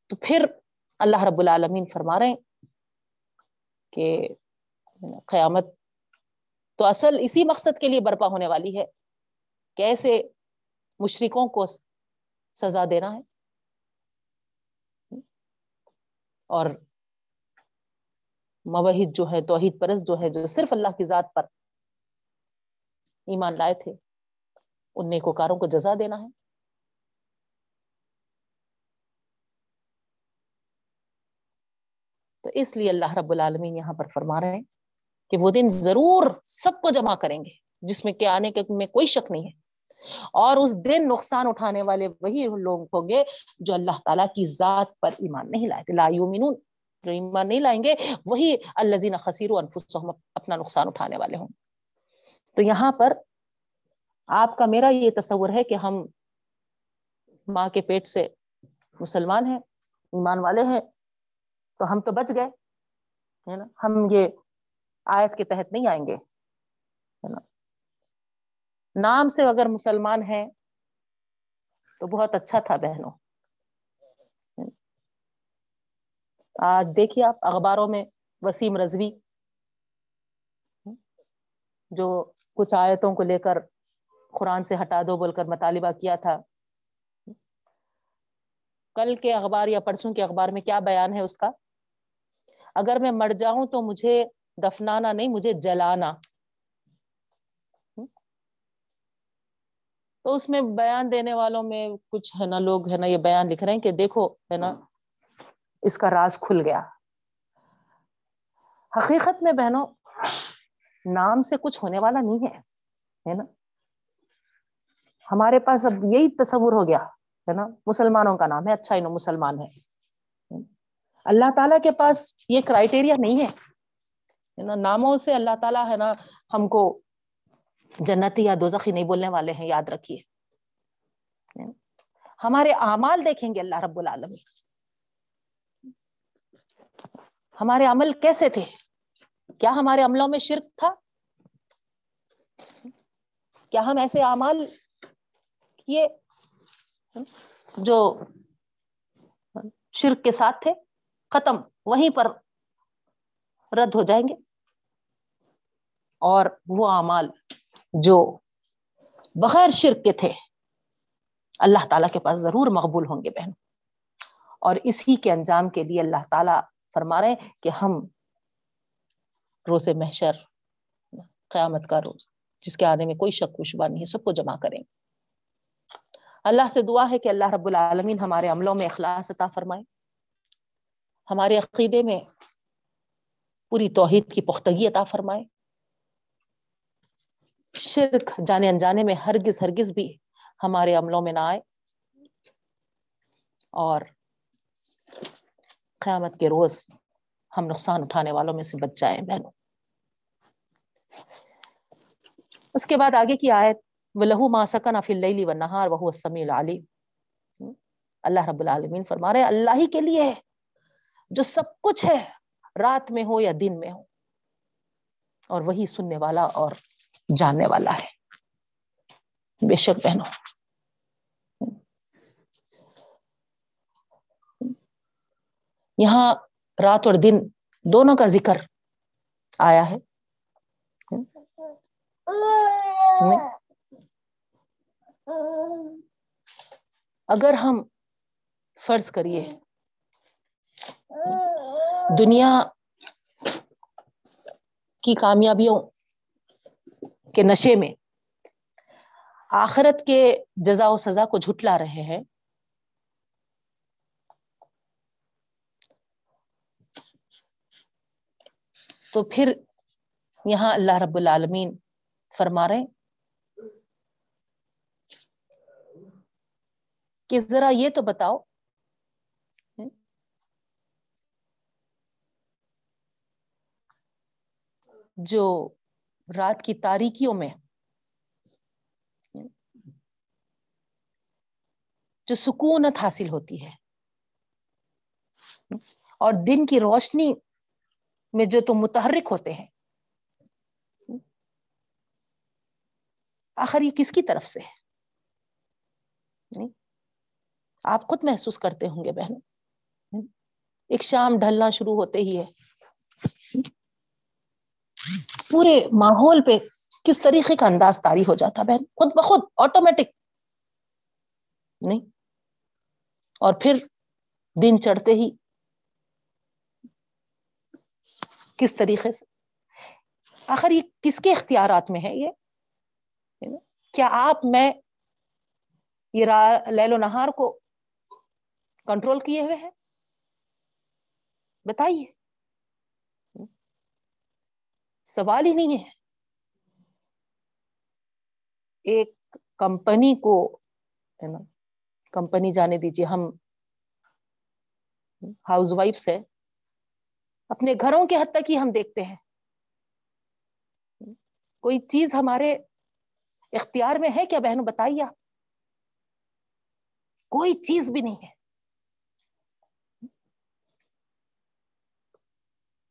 تو پھر اللہ رب العالمین فرما رہے ہیں کہ قیامت تو اصل اسی مقصد کے لیے برپا ہونے والی ہے۔ کیسے مشرقوں کو سزا دینا ہے؟ اور موحد جو ہے توحید پرست جو ہے جو صرف اللہ کی ذات پر ایمان لائے تھے ان نیکوکاروں کو جزا دینا ہے۔ تو اس لیے اللہ رب العالمین یہاں پر فرما رہے ہیں کہ وہ دن ضرور سب کو جمع کریں گے، جس میں کہ آنے کے میں کوئی شک نہیں ہے۔ اور اس دن نقصان اٹھانے والے وہی لوگ ہوں گے جو اللہ تعالیٰ کی ذات پر ایمان نہیں لائے لا یومنون جو ایمان نہیں لائیں گے، وہی الزین خصیر انفسهم اپنا نقصان اٹھانے والے ہوں۔ تو یہاں پر آپ کا میرا یہ تصور ہے کہ ہم ماں کے پیٹ سے مسلمان ہیں، ایمان والے ہیں تو ہم تو بچ گئے، ہے نا؟ ہم یہ آیت کے تحت نہیں آئیں گے، ہے نا؟ نام سے اگر مسلمان ہیں تو بہت اچھا تھا بہنوں آج دیکھیے آپ اخباروں میں وسیم رضوی، جو کچھ آیتوں کو لے کر قرآن سے ہٹا دو بول کر مطالبہ کیا تھا۔ کل کے اخبار یا پرسوں کے اخبار میں کیا بیان ہے اس کا؟ اگر میں مر جاؤں تو مجھے دفنانا نہیں، مجھے جلانا۔ تو اس میں بیان دینے والوں میں کچھ ہے نا لوگ ہے نا یہ بیان لکھ رہے ہیں کہ دیکھو ہے نا، اس کا راز کھل گیا۔ حقیقت میں بہنوں، نام سے کچھ ہونے والا نہیں ہے نا۔ ہمارے پاس اب یہی تصور ہو گیا، ہے نا، مسلمانوں کا نام ہے اچھا انو مسلمان ہے اللہ تعالیٰ کے پاس یہ کرائٹیریا نہیں ہے نا؟ ناموں سے اللہ تعالیٰ ہے نا، ہم کو جنتی یا دوزخی نہیں بولنے والے ہیں، یاد رکھیے۔ ہمارے اعمال دیکھیں گے اللہ رب العالمین۔ ہمارے عمل کیسے تھے؟ کیا ہمارے عملوں میں شرک تھا؟ کیا ہم ایسے اعمال کیے جو شرک کے ساتھ تھے؟ ختم، وہیں پر رد ہو جائیں گے۔ اور وہ اعمال جو بغیر شرک کے تھے، اللہ تعالیٰ کے پاس ضرور مقبول ہوں گے بہن۔ اور اسی کے انجام کے لیے اللہ تعالیٰ فرما رہے ہیں کہ ہم روز محشر، قیامت کا روز، جس کے آنے میں کوئی شک و شبہ نہیں ہے، سب کو جمع کریں۔ اللہ سے دعا ہے کہ اللہ رب العالمین ہمارے عملوں میں اخلاص عطا فرمائے۔ ہمارے عقیدے میں پوری توحید کی پختگی عطا فرمائے۔ شرک جانے انجانے میں ہرگز ہرگز بھی ہمارے عملوں میں نہ آئے۔ اور قیامت کے روز ہم نقصان اٹھانے والوں میں سے بچ جائیں بہنوں۔ اس کے بعد آگے کی آیت وہ لہو ما سکن افل و نہار وہ سمی العلیم اللہ رب العالمین فرما رہے اللہ ہی کے لیے ہے۔ جو سب کچھ ہے، رات میں ہو یا دن میں ہو، اور وہی سننے والا اور جاننے والا ہے۔ بے شک بہنوں۔ یہاں رات اور دن دونوں کا ذکر آیا ہے۔ اگر ہم فرض کریے دنیا کی کامیابیوں کے نشے میں آخرت کے جزا و سزا کو جھٹلا رہے ہیں۔ تو پھر یہاں اللہ رب العالمین فرما رہے کہ ذرا یہ تو بتاؤ جو رات کی تاریکیوں میں، جو سکونت حاصل ہوتی ہے، اور دن کی روشنی میں جو تم متحرک ہوتے ہیں۔ آخر یہ کس کی طرف سے؟ ہے آپ خود محسوس کرتے ہوں گے بہن ایک شام ڈھلنا شروع ہوتے ہی ہے۔ پورے ماحول پہ کس طریقے کا انداز تاری ہو جاتا بہن؟ خود بخود آٹومیٹک نہیں؟ اور پھر دن چڑھتے ہی کس طریقے سے؟ آخر یہ کس کے اختیارات میں ہے یہ؟ کیا آپ، میں یہ لیل و نہار کو کنٹرول کیے ہوئے ہیں؟ بتائیے۔ سوال ہی نہیں ہے۔ ایک کمپنی کو، ہے نا، کمپنی جانے دیجیے ہم ہاؤس وائف سے اپنے گھروں کے حد تک ہی ہم دیکھتے ہیں۔ کوئی چیز ہمارے اختیار میں ہے کیا بہنوں بتائیے آپ۔ کوئی چیز بھی نہیں ہے۔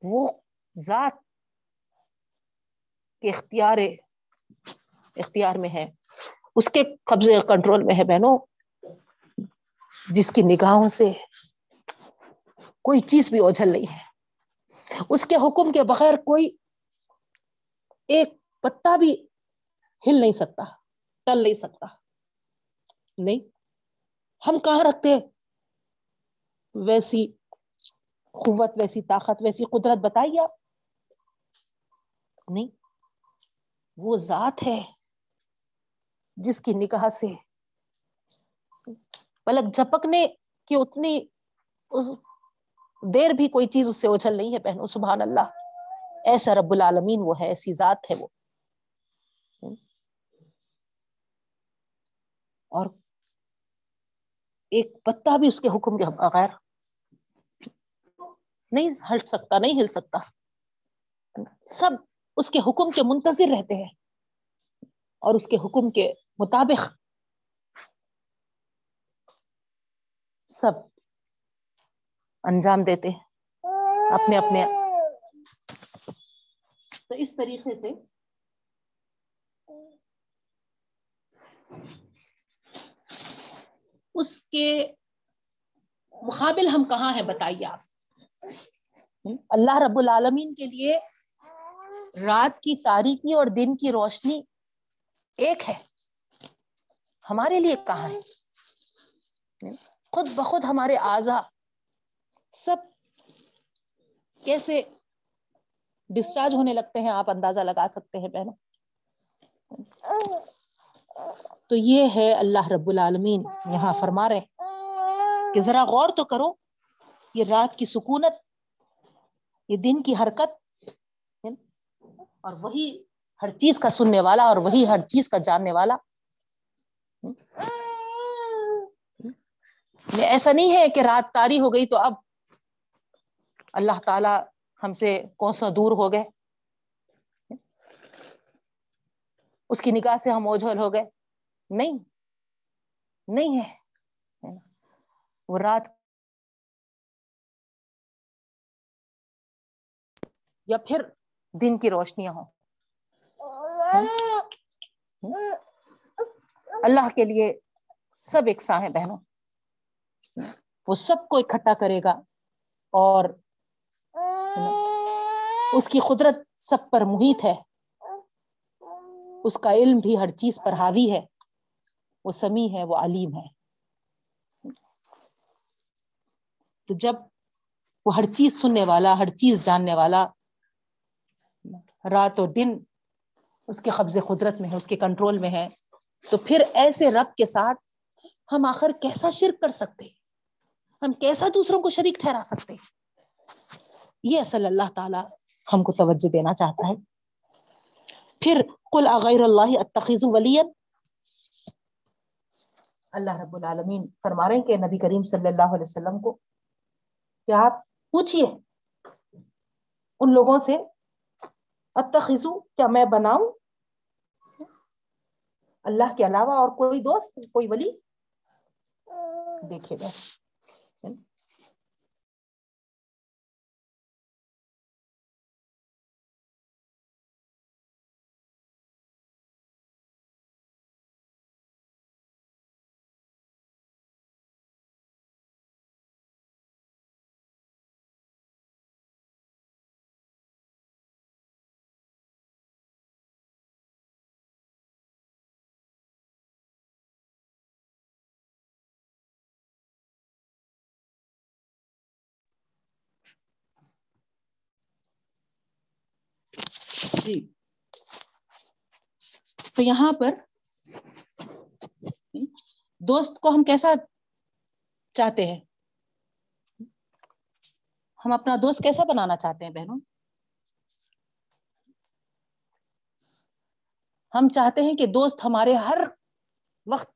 وہ ذات کے اختیار اختیار میں ہے۔ اس کے قبضے کنٹرول میں ہے بہنوں۔ جس کی نگاہوں سے کوئی چیز بھی اوجھل نہیں ہے۔ اس کے حکم کے بغیر کوئی ایک پتا بھی ہل نہیں سکتا، ٹل نہیں سکتا۔ نہیں، ہم کہاں رکھتے؟ ویسی قوت، ویسی طاقت، ویسی قدرت، بتائیے آپ۔ نہیں وہ ذات ہے جس کی نکاح سے پلک جھپکنے کی اتنی اس دیر بھی کوئی چیز اس سے اوجھل نہیں ہے پہنو سبحان اللہ۔ ایسا رب العالمین وہ ہے، ایسی ذات ہے وہ۔ اور ایک پتا بھی اس کے حکم کے بغیر نہیں ہٹ سکتا، نہیں ہل سکتا۔ سب اس کے حکم کے منتظر رہتے ہیں اور اس کے حکم کے مطابق سب انجام دیتے اپنے اپنے تو اس طریقے سے اس کے مقابل ہم کہاں ہیں بتائیے آپ؟ اللہ رب العالمین کے لیے رات کی تاریخی اور دن کی روشنی ایک ہے۔ ہمارے لیے کہاں ہے؟ خود بخود ہمارے آزا سب کیسے ڈسچارج ہونے لگتے ہیں، آپ اندازہ لگا سکتے ہیں بہنوں۔ تو یہ ہے اللہ رب العالمین یہاں فرما رہے کہ ذرا غور تو کرو، یہ رات کی سکونت، یہ دن کی حرکت اور وہی ہر چیز کا سننے والا اور وہی ہر چیز کا جاننے والا۔ یہ ایسا نہیں ہے کہ رات تاری ہو گئی تو اب اللہ تعالی ہم سے کون سا دور ہو گئے۔ اس کی نکاح سے ہم اوجھل ہو گئے۔ نہیں نہیں ہے۔ وہ رات یا پھر دن کی روشنیاں ہوں۔ ہاں؟ ہاں؟ اللہ کے لیے سب ایکساں ہیں بہنوں۔ وہ سب کو اکٹھا کرے گا اور اس کی قدرت سب پر محیط ہے۔ اس کا علم بھی ہر چیز پر حاوی ہے۔ وہ سمیع ہے، وہ علیم ہے۔ تو جب وہ ہر چیز سننے والا، ہر چیز جاننے والا رات اور دن اس کے قبضے قدرت میں ہے اس کے کنٹرول میں ہے تو پھر ایسے رب کے ساتھ ہم آخر کیسا شرک کر سکتے؟ ہم کیسا دوسروں کو شریک ٹھہرا سکتے؟ یہ اصل اللہ تعالی ہم کو توجہ دینا چاہتا ہے۔ پھر کل اغیر اللہ اتخذ ولی اللہ رب العالمین فرما رہے ہیں کہ نبی کریم صلی اللہ علیہ وسلم کو کہ آپ پوچھئے ان لوگوں سے اتخذو کیا میں بناؤں؟ اللہ کے علاوہ اور کوئی دوست کوئی ولی؟ دیکھے گا۔ جی۔ تو یہاں پر دوست کو ہم کیسا چاہتے ہیں؟ ہم اپنا دوست کیسا بنانا چاہتے ہیں بہنوں؟ ہم چاہتے ہیں کہ دوست ہمارے ہر وقت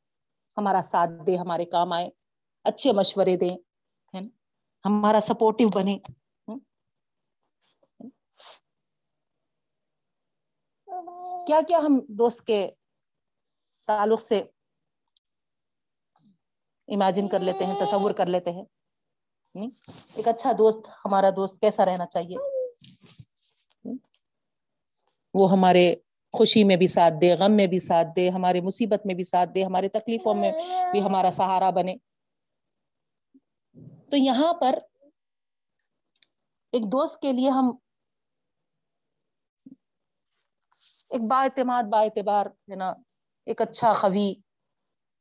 ہمارا ساتھ دے، ہمارے کام آئے، اچھے مشورے دیں ہمارا سپورٹو بنے۔ کیا کیا ہم دوست کے تعلق سے امیجن کر لیتے ہیں، تصور کر لیتے ہیں؟ ایک اچھا دوست، ہمارا دوست کیسا رہنا چاہیے؟ وہ ہمارے خوشی میں بھی ساتھ دے، غم میں بھی ساتھ دے، ہمارے مصیبت میں بھی ساتھ دے، ہمارے تکلیفوں میں بھی ہمارا سہارا بنے۔ تو یہاں پر ایک دوست کے لیے ہم ایک با اعتماد، با اعتبار، ہے نا، ایک اچھا خوی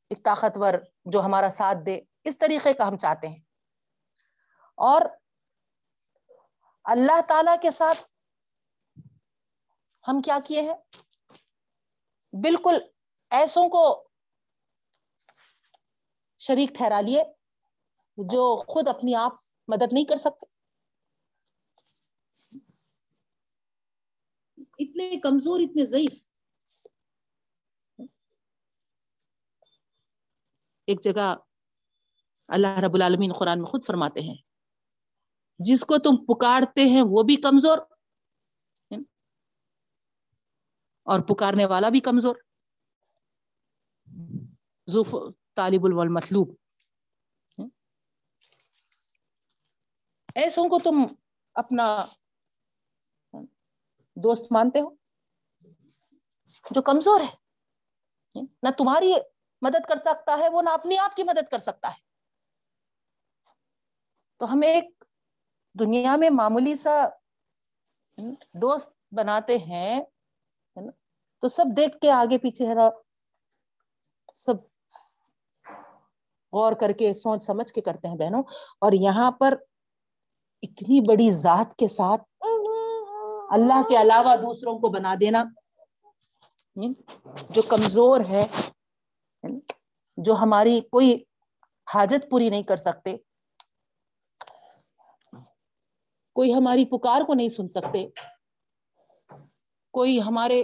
ایک طاقتور جو ہمارا ساتھ دے، اس طریقے کا ہم چاہتے ہیں۔ اور اللہ تعالی کے ساتھ ہم کیا کیے ہیں؟ بالکل ایسوں کو شریک ٹھہرا لیے جو خود اپنی آپ مدد نہیں کر سکتے۔ اتنے کمزور، اتنے ضعیف۔ ایک جگہ اللہ رب العالمین قرآن میں خود فرماتے ہیں، جس کو تم پکارتے ہیں وہ بھی کمزور، اور پکارنے والا بھی کمزور۔ ظف طالب المطلوب ایسوں کو تم اپنا دوست مانتے ہو؟ جو کمزور ہے، نہ تمہاری مدد کر سکتا ہے، وہ نہ اپنی آپ کی مدد کر سکتا ہے۔ تو ہمیں ایک دنیا میں معمولی سا دوست بناتے ہیں تو سب دیکھ کے آگے پیچھے ہے نا، سب غور کر کے، سوچ سمجھ کے کرتے ہیں بہنوں۔ اور یہاں پر اتنی بڑی ذات کے ساتھ اللہ کے علاوہ دوسروں کو بنا دینا۔ جو کمزور ہے، جو ہماری کوئی حاجت پوری نہیں کر سکتے۔ کوئی ہماری پکار کو نہیں سن سکتے۔ کوئی ہمارے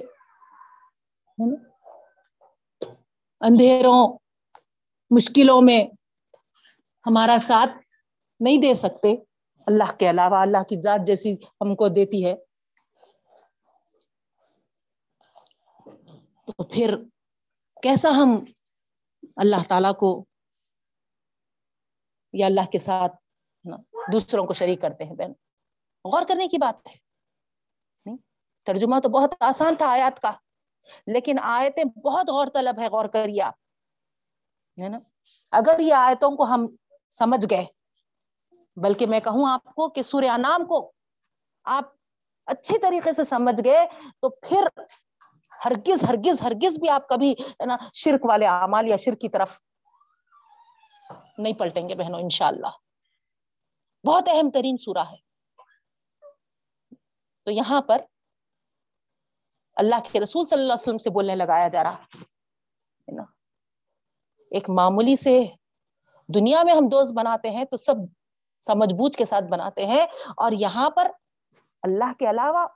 اندھیروں، مشکلوں میں ہمارا ساتھ نہیں دے سکتے۔ اللہ کے علاوہ، اللہ کی ذات جیسی ہم کو دیتی ہے۔ تو پھر کیسا ہم اللہ تعالی کو یا اللہ کے ساتھ دوسروں کو شریک کرتے ہیں بہن۔ غور کرنے کی بات ہے۔ ترجمہ تو بہت آسان تھا آیات کا، لیکن آیتیں بہت غور طلب ہے، غور کریے آپ۔ ہے نا؟ اگر یہ آیتوں کو ہم سمجھ گئے، بلکہ میں کہوں آپ کو کہ سوریہ نام کو آپ اچھی طریقے سے سمجھ گئے، تو پھر ہرگز ہرگز ہرگز بھی آپ کبھی ہے نا شرک والے اعمال یا شرک کی طرف نہیں پلٹیں گے بہنوں، انشاءاللہ۔ بہت اہم ترین سورہ ہے۔ تو یہاں پر اللہ کے رسول صلی اللہ علیہ وسلم سے بولنے لگایا جا رہا ایک معمولی سے دنیا میں ہم دوست بناتے ہیں تو سب سمجھ بوجھ کے ساتھ بناتے ہیں اور یہاں پر اللہ کے علاوہ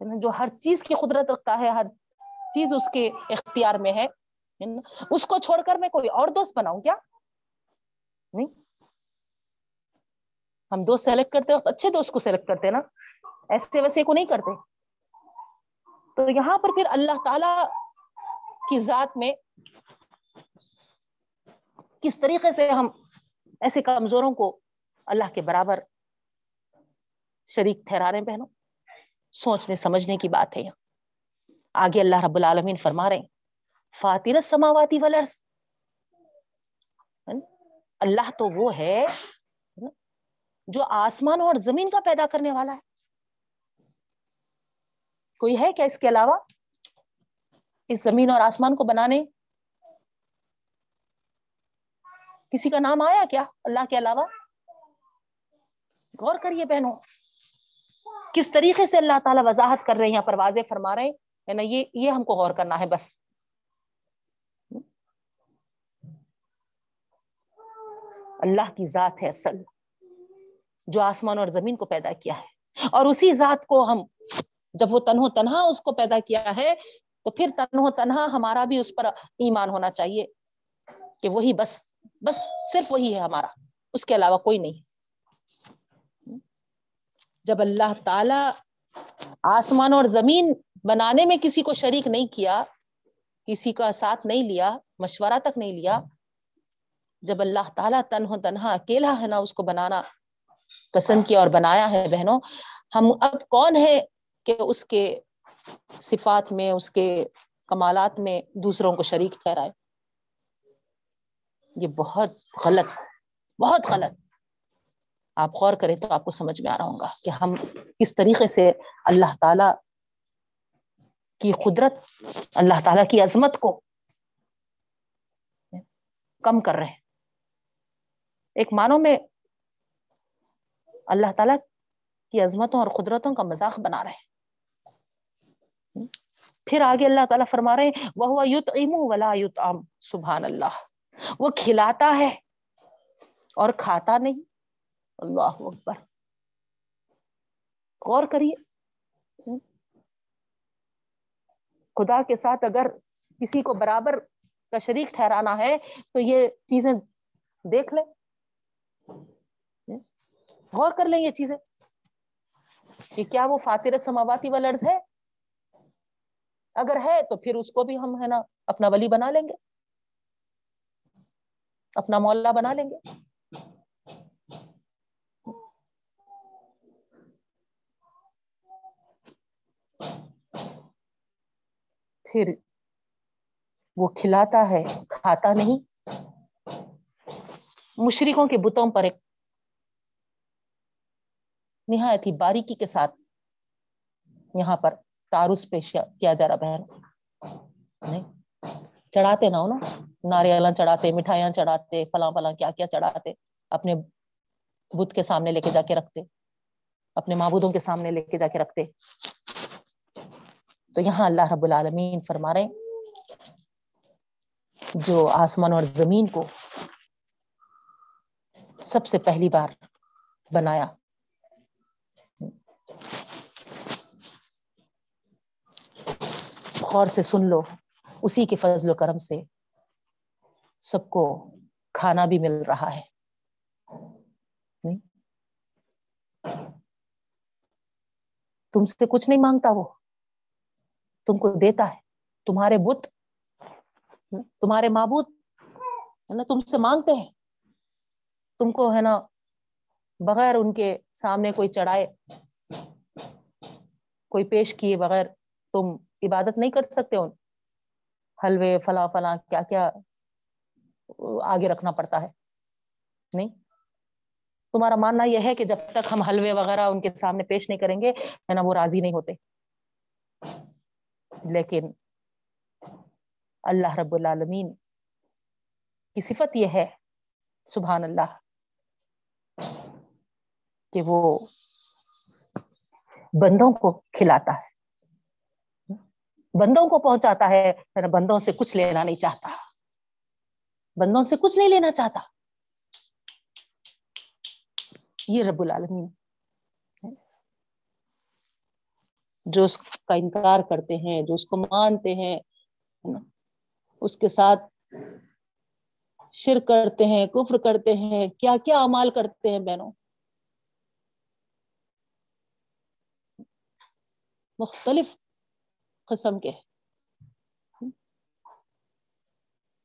جو ہر چیز کی قدرت رکھتا ہے، ہر چیز اس کے اختیار میں ہے اس کو چھوڑ کر میں کوئی اور دوست بناؤں کیا؟ نہیں۔ ہم دوست سلیکٹ کرتے وقت اچھے دوست کو سلیکٹ کرتے نا؟ ایسے ویسے کو نہیں کرتے۔ تو یہاں پر پھر اللہ تعالی کی ذات میں کس طریقے سے ہم ایسے کمزوروں کو اللہ کے برابر شریک ٹھہرا رہے بہنوں؟ سوچنے، سمجھنے کی بات ہے یہاں۔ آگے اللہ رب العالمین فرما رہے ہیں فاتر سماواتی ولرس اللہ تو وہ ہے جو آسمان اور زمین کا پیدا کرنے والا ہے۔ کوئی ہے کیا اس کے علاوہ؟ اس زمین اور آسمان کو بنانے۔ کسی کا نام آیا کیا اللہ کے علاوہ؟ غور کریے بہنوں، کس طریقے سے اللہ تعالیٰ وضاحت کر رہے ہیں یہاں پر واضح فرما رہے ہیں؟ نا، یہ یہ ہم کو غور کرنا ہے بس۔ اللہ کی ذات ہے اصل، جو آسمان اور زمین کو پیدا کیا ہے۔ اور اسی ذات کو ہم، جب وہ تنہو تنہا اس کو پیدا کیا ہے، تو پھر تنہو تنہا ہمارا بھی اس پر ایمان ہونا چاہیے کہ وہی بس بس صرف وہی ہے ہمارا، اس کے علاوہ کوئی نہیں۔ جب اللہ تعالی آسمان اور زمین بنانے میں کسی کو شریک نہیں کیا، کسی کا ساتھ نہیں لیا، مشورہ تک نہیں لیا، جب اللہ تعالیٰ تنہا تنہا اکیلا ہے نا، اس کو بنانا پسند کیا اور بنایا ہے بہنوں، ہم اب کون ہے کہ اس کے صفات میں، اس کے کمالات میں دوسروں کو شریک ٹھہرائے؟ یہ بہت غلط بہت غلط۔ آپ غور کریں تو آپ کو سمجھ میں آ رہا ہوں گا کہ ہم کس طریقے سے اللہ تعالی کی قدرت اللہ تعالی کی عظمت کو کم کر رہے ایک معنوں میں اللہ تعالی کی عظمتوں اور قدرتوں کا مذاق بنا رہے پھر آگے اللہ تعالیٰ فرما رہے ہیں وہ یوت امو ولا یوت سبحان اللہ۔ وہ کھلاتا ہے اور کھاتا نہیں۔ اللہ اکبر۔ غور کریے۔ خدا کے ساتھ اگر کسی کو برابر کا شریک ٹھہرانا ہے، تو یہ چیزیں دیکھ لیں۔ غور کر لیں یہ چیزیں۔ کہ کیا وہ فاتر سماواتی و ہے؟ اگر ہے تو پھر اس کو بھی ہم، ہے نا، اپنا ولی بنا لیں گے۔ اپنا مولا بنا لیں گے۔ پھر وہ کھلاتا ہے، کھاتا نہیں۔ مشرقوں کے بتوں پر ایک نہایت ہی باریکی کے ساتھ یہاں پر تارس پیش کیا جا رہا بہن، نہیں، چڑھاتے نا نا۔ ناریل چڑھاتے، مٹھائیاں چڑھاتے، فلاں فلاں کیا کیا چڑھاتے، اپنے بدھ کے سامنے لے کے جا کے رکھتے، اپنے معبودوں کے سامنے لے کے جا کے رکھتے۔ تو یہاں اللہ رب العالمین فرما رہے جو آسمان اور زمین کو سب سے پہلی بار بنایا۔ غور سے سن لو، اسی کے فضل و کرم سے سب کو کھانا بھی مل رہا ہے۔ تم سے کچھ نہیں مانگتا وہ؟ تم کو دیتا ہے۔ تمہارے بت، تمہارے معبود، ہے نا، تم سے مانگتے ہیں۔ تم کو، ہے نا، بغیر ان کے سامنے کوئی چڑھائے، کوئی پیش کیے بغیر تم عبادت نہیں کر سکتے ان۔ حلوے، فلاں فلاں، کیا کیا آگے رکھنا پڑتا ہے۔ نہیں۔ تمہارا ماننا یہ ہے کہ جب تک ہم حلوے وغیرہ ان کے سامنے پیش نہیں کریں گے، ہے نا، وہ راضی نہیں ہوتے۔ لیکن اللہ رب العالمین کی صفت یہ ہے، سبحان اللہ، کہ وہ بندوں کو کھلاتا ہے، بندوں کو پہنچاتا ہے بندوں سے کچھ لینا نہیں چاہتا، بندوں سے کچھ نہیں لینا چاہتا۔ یہ رب العالمین جو اس کا انکار کرتے ہیں، جو اس کو مانتے ہیں اس کے ساتھ شر کرتے ہیں، کفر کرتے ہیں، کیا کیا امال کرتے ہیں بہنوں؟ مختلف قسم کے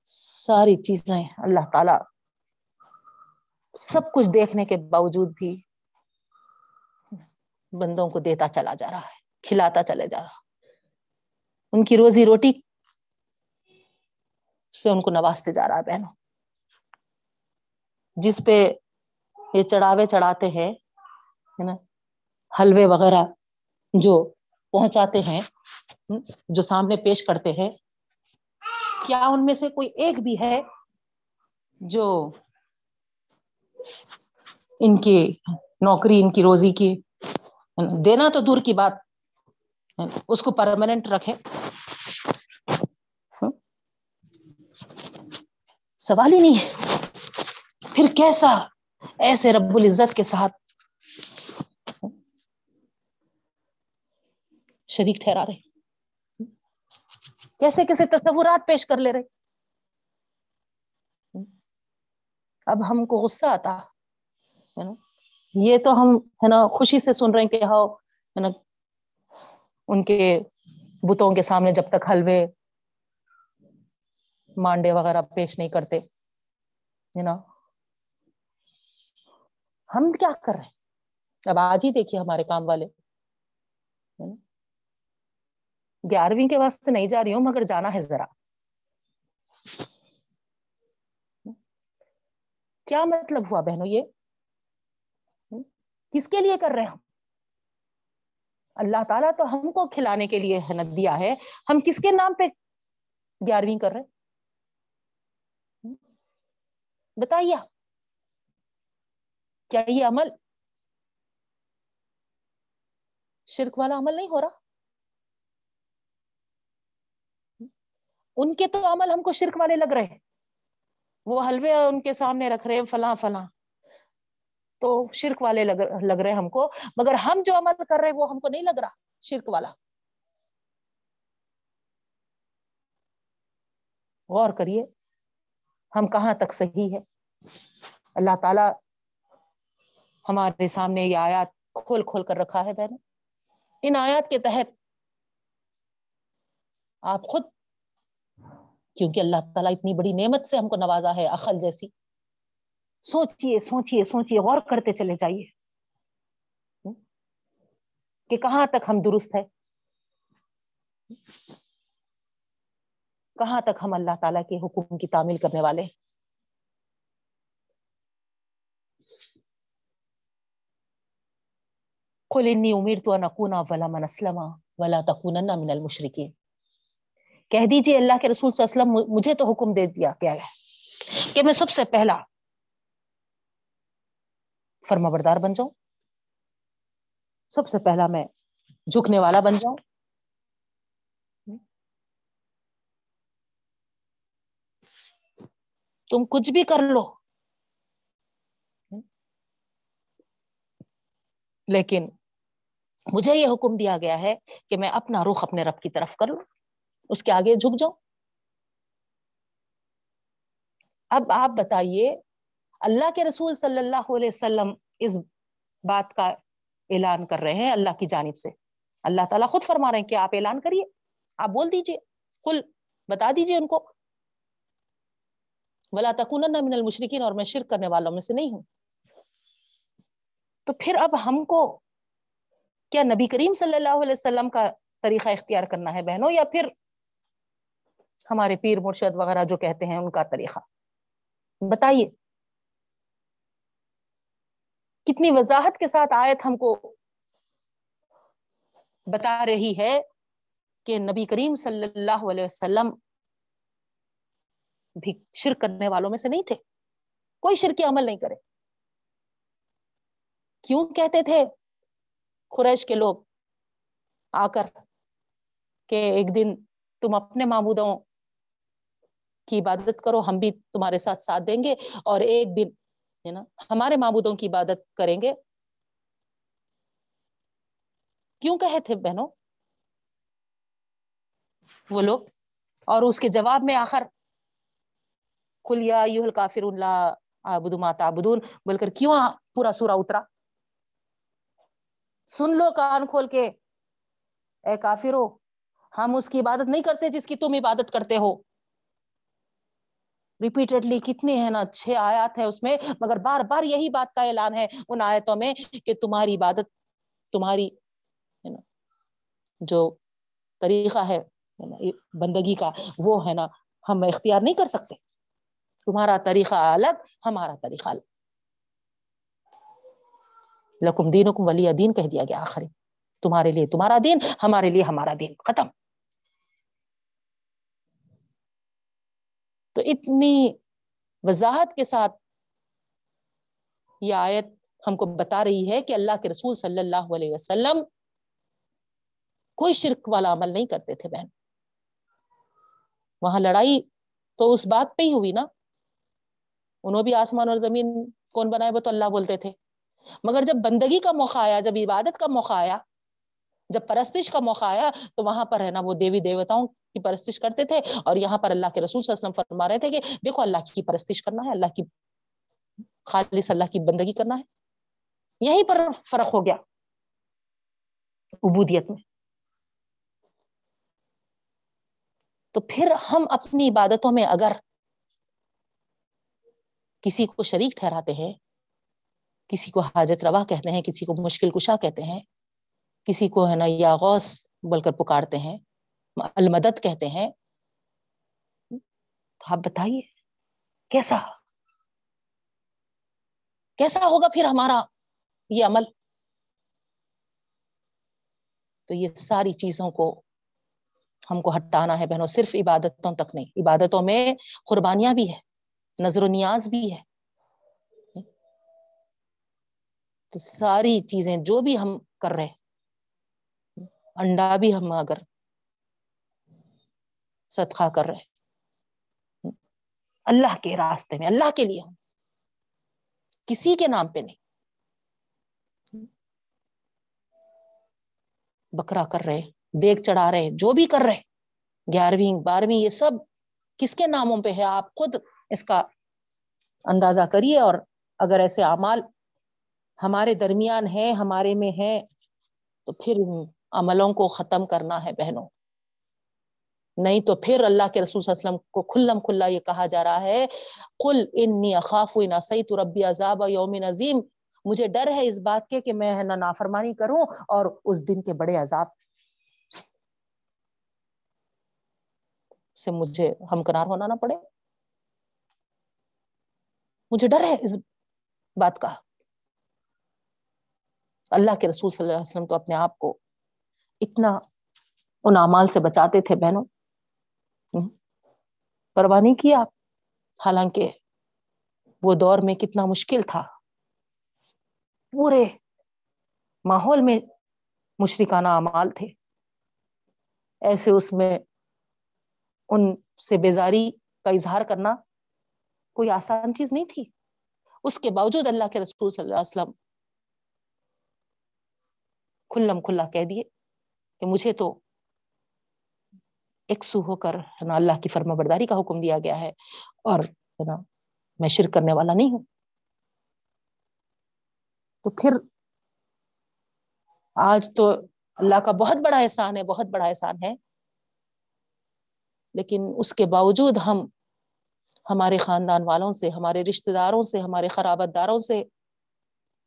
ساری چیزیں اللہ تعالی سب کچھ دیکھنے کے باوجود بھی بندوں کو دیتا چلا جا رہا ہے۔ کھلاتا چلے جا رہا۔ ان کی روزی روٹی سے ان کو نوازتے جا رہا ہے بہنوں۔ جس پہ یہ چڑھاوے چڑھاتے ہیں نا، حلوے وغیرہ جو پہنچاتے ہیں، جو سامنے پیش کرتے ہیں، کیا ان میں سے کوئی ایک بھی ہے جو ان کی نوکری، ان کی روزی کی دینا تو دور کی بات اس کو پرماننٹ رکھے ہاں۔ سوال ہی نہیں ہے۔ پھر کیسا؟ ایسے رب العزت کے ساتھ۔ شریک ٹھہرا رہے۔ کیسے کیسے تصورات پیش کر لے رہے۔ اب ہم کو غصہ آتا۔ ہے نا؟ یہ تو ہم، ہے نا، خوشی سے سن رہے ہیں کہ ہاؤ، ہے نا ان کے بتوں کے سامنے جب تک حلوے مانڈے وغیرہ پیش نہیں کرتے نا ہم کیا کر رہے ہیں؟ اب آج ہی دیکھیے ہمارے کام والے گیارہویں کے واسطے نہیں جا رہی ہوں، مگر جانا ہے ذرا۔ کیا مطلب ہوا بہنوں یہ؟ کس کے لیے کر رہے ہیں ہم؟ اللہ تعالیٰ تو ہم کو کھلانے کے لیے دیا ہے۔ ہم کس کے نام پہ گیارہویں کر رہے بتائیے کیا یہ عمل شرک والا عمل نہیں ہو رہا؟ ان کے تو عمل ہم کو شرک والے لگ رہے وہ حلوے ان کے سامنے رکھ رہے فلاں فلاں۔ تو شرک والے لگ لگ رہے ہم کو۔ مگر ہم جو عمل کر رہے وہ ہم کو نہیں لگ رہا، شرک والا۔ غور کریے، ہم کہاں تک صحیح ہے؟ اللہ تعالی ہمارے سامنے یہ آیات کھول کھول کر رکھا ہے بہن ان آیات کے تحت آپ خود، کیونکہ اللہ تعالیٰ اتنی بڑی نعمت سے ہم کو نوازا ہے، عقل جیسی۔ سوچئے سوچئے سوچئے غور کرتے چلے جائیے۔ کہ کہاں تک ہم درست ہے کہاں تک ہم اللہ تعالیٰ کے حکم کی تعمیل کرنے والے قل انی امرت ان اکون ولا من اسلم ولا تکونن من المشرکین۔ کہہ دیجیے اللہ کے رسول صلی اللہ علیہ وسلم، مجھے تو حکم دے دیا گیا ہے کہ میں سب سے پہلا فرما بردار بن جاؤں۔ سب سے پہلا میں جھکنے والا بن جاؤں۔ تم کچھ بھی کر لو۔ لیکن مجھے یہ حکم دیا گیا ہے کہ میں اپنا رخ اپنے رب کی طرف کر لوں۔ اس کے آگے جھک جاؤ اب آپ بتائیے اللہ کے رسول صلی اللہ علیہ وسلم اس بات کا اعلان کر رہے ہیں اللہ کی جانب سے۔ اللہ تعالیٰ خود فرما رہے ہیں کہ آپ اعلان کریے، آپ بول دیجیے کل بتا دیجیے ان کو۔ ولا تکون من المشرقین اور میں شرک کرنے والوں میں سے نہیں ہوں۔ تو پھر اب ہم کو کیا نبی کریم صلی اللہ علیہ وسلم کا طریقہ اختیار کرنا ہے بہنوں، یا پھر ہمارے پیر مرشد وغیرہ جو کہتے ہیں ان کا طریقہ؟ بتائیے۔ کتنی وضاحت کے ساتھ آیت ہم کو بتا رہی ہے کہ نبی کریم صلی اللہ علیہ وسلم بھی شرک کرنے والوں میں سے نہیں تھے۔ کوئی شرکی عمل نہیں کرے۔ کیوں کہتے تھے؟ قریش کے لوگ آ کر کہ ایک دن تم اپنے معبودوں کی عبادت کرو، ہم بھی تمہارے ساتھ ساتھ دیں گے اور ایک دن ہے نا؟ ہمارے معبودوں کی عبادت کریں گے۔ کیوں کہے تھے بہنوں؟ وہ لوگ۔ اور اس کے جواب میں آخر کلیا کافر اللہ آبد ماتابدون بول کر کیوں پورا سورا اترا؟ سن لو کان کھول کے۔ اے کافر ہو ہم اس کی عبادت نہیں کرتے جس کی تم عبادت کرتے ہو۔ ریپیٹڈلی کتنے ہیں نا، چھ آیات ہے اس میں، مگر بار بار یہی بات کا اعلان ہے ان آیتوں میں کہ تمہاری عبادت، تمہاری جو طریقہ ہے بندگی کا، وہ ہے نا، ہم اختیار نہیں کر سکتے۔ تمہارا طریقہ الگ، ہمارا طریقہ الگ۔ لکم دین ولی دین، کہہ دیا گیا آخری۔ تمہارے لیے تمہارا دین، ہمارے لیے ہمارا دین، ختم۔ تو اتنی وضاحت کے ساتھ یہ آیت ہم کو بتا رہی ہے کہ اللہ کے رسول صلی اللہ علیہ وسلم کوئی شرک والا عمل نہیں کرتے تھے بہن۔ وہاں لڑائی تو اس بات پہ ہی ہوئی نا۔ انہوں بھی آسمان اور زمین کون بنائے وہ تو اللہ بولتے تھے۔ مگر جب بندگی کا موقع آیا، جب عبادت کا موقع آیا جب پرستش کا موقع آیا تو وہاں پر ہے نا وہ دیوی دیوتاؤں کی پرستش کرتے تھے اور یہاں پر اللہ کے رسول صلی اللہ علیہ وسلم فرما رہے تھے کہ دیکھو اللہ کی پرستش کرنا ہے، اللہ کی خالص، اللہ کی بندگی کرنا ہے۔ یہیں پر فرق ہو گیا عبودیت میں۔ تو پھر ہم اپنی عبادتوں میں اگر کسی کو شریک ٹھہراتے ہیں، کسی کو حاجت روا کہتے ہیں، کسی کو مشکل کشا کہتے ہیں کسی کو ہے نا یا غوث بول کر پکارتے ہیں، المدد کہتے ہیں۔ تو آپ بتائیے، کیسا؟ کیسا ہوگا پھر ہمارا یہ عمل؟ تو یہ ساری چیزوں کو ہم کو ہٹانا ہے بہنوں، صرف عبادتوں تک نہیں، عبادتوں میں قربانیاں بھی ہے نظر و نیاز بھی ہے۔ تو ساری چیزیں جو بھی ہم کر رہے انڈا بھی ہم اگر صدقہ کر رہے اللہ کے راستے میں، اللہ کے لیے ہم۔ کسی کے نام پہ نہیں۔ بکرا کر رہے دیکھ چڑھا رہے جو بھی کر رہے گیارہویں، بارہویں، یہ سب کس کے ناموں پہ ہے؟ آپ خود اس کا اندازہ کریے۔ اور اگر ایسے اعمال ہمارے درمیان ہے ہمارے میں ہے تو پھر عملوں کو ختم کرنا ہے بہنوں۔ نہیں تو پھر اللہ کے رسول صلی اللہ علیہ وسلم کو کھلم کھلا یہ کہا جا رہا ہے کل انی اخاف سی ربی عذاب یوم نظیم مجھے ڈر ہے اس بات کے کہ میں نافرمانی کروں اور اس دن کے بڑے عذاب سے مجھے ہمکنار ہونا نہ پڑے۔ مجھے ڈر ہے اس بات کا۔ اللہ کے رسول صلی اللہ علیہ وسلم تو اپنے آپ کو اتنا ان اعمال سے بچاتے تھے بہنوں۔ پرواہ نہیں کیا حالانکہ وہ دور میں کتنا مشکل تھا۔ پورے ماحول میں مشرکانہ اعمال تھے۔ ایسے اس میں ان سے بیزاری کا اظہار کرنا کوئی آسان چیز نہیں تھی۔ اس کے باوجود اللہ کے رسول صلی اللہ علیہ وسلم کھلم کھلا کہہ دیے۔ کہ مجھے تو ایک سو ہو کر ہے نا اللہ کی فرما برداری کا حکم دیا گیا ہے اور ہے نا میں شرک کرنے والا نہیں ہوں۔ تو پھر آج تو اللہ کا بہت بڑا احسان ہے، بہت بڑا احسان ہے۔ لیکن اس کے باوجود ہم ہمارے خاندان والوں سے، ہمارے رشتے داروں سے، ہمارے خرابت داروں سے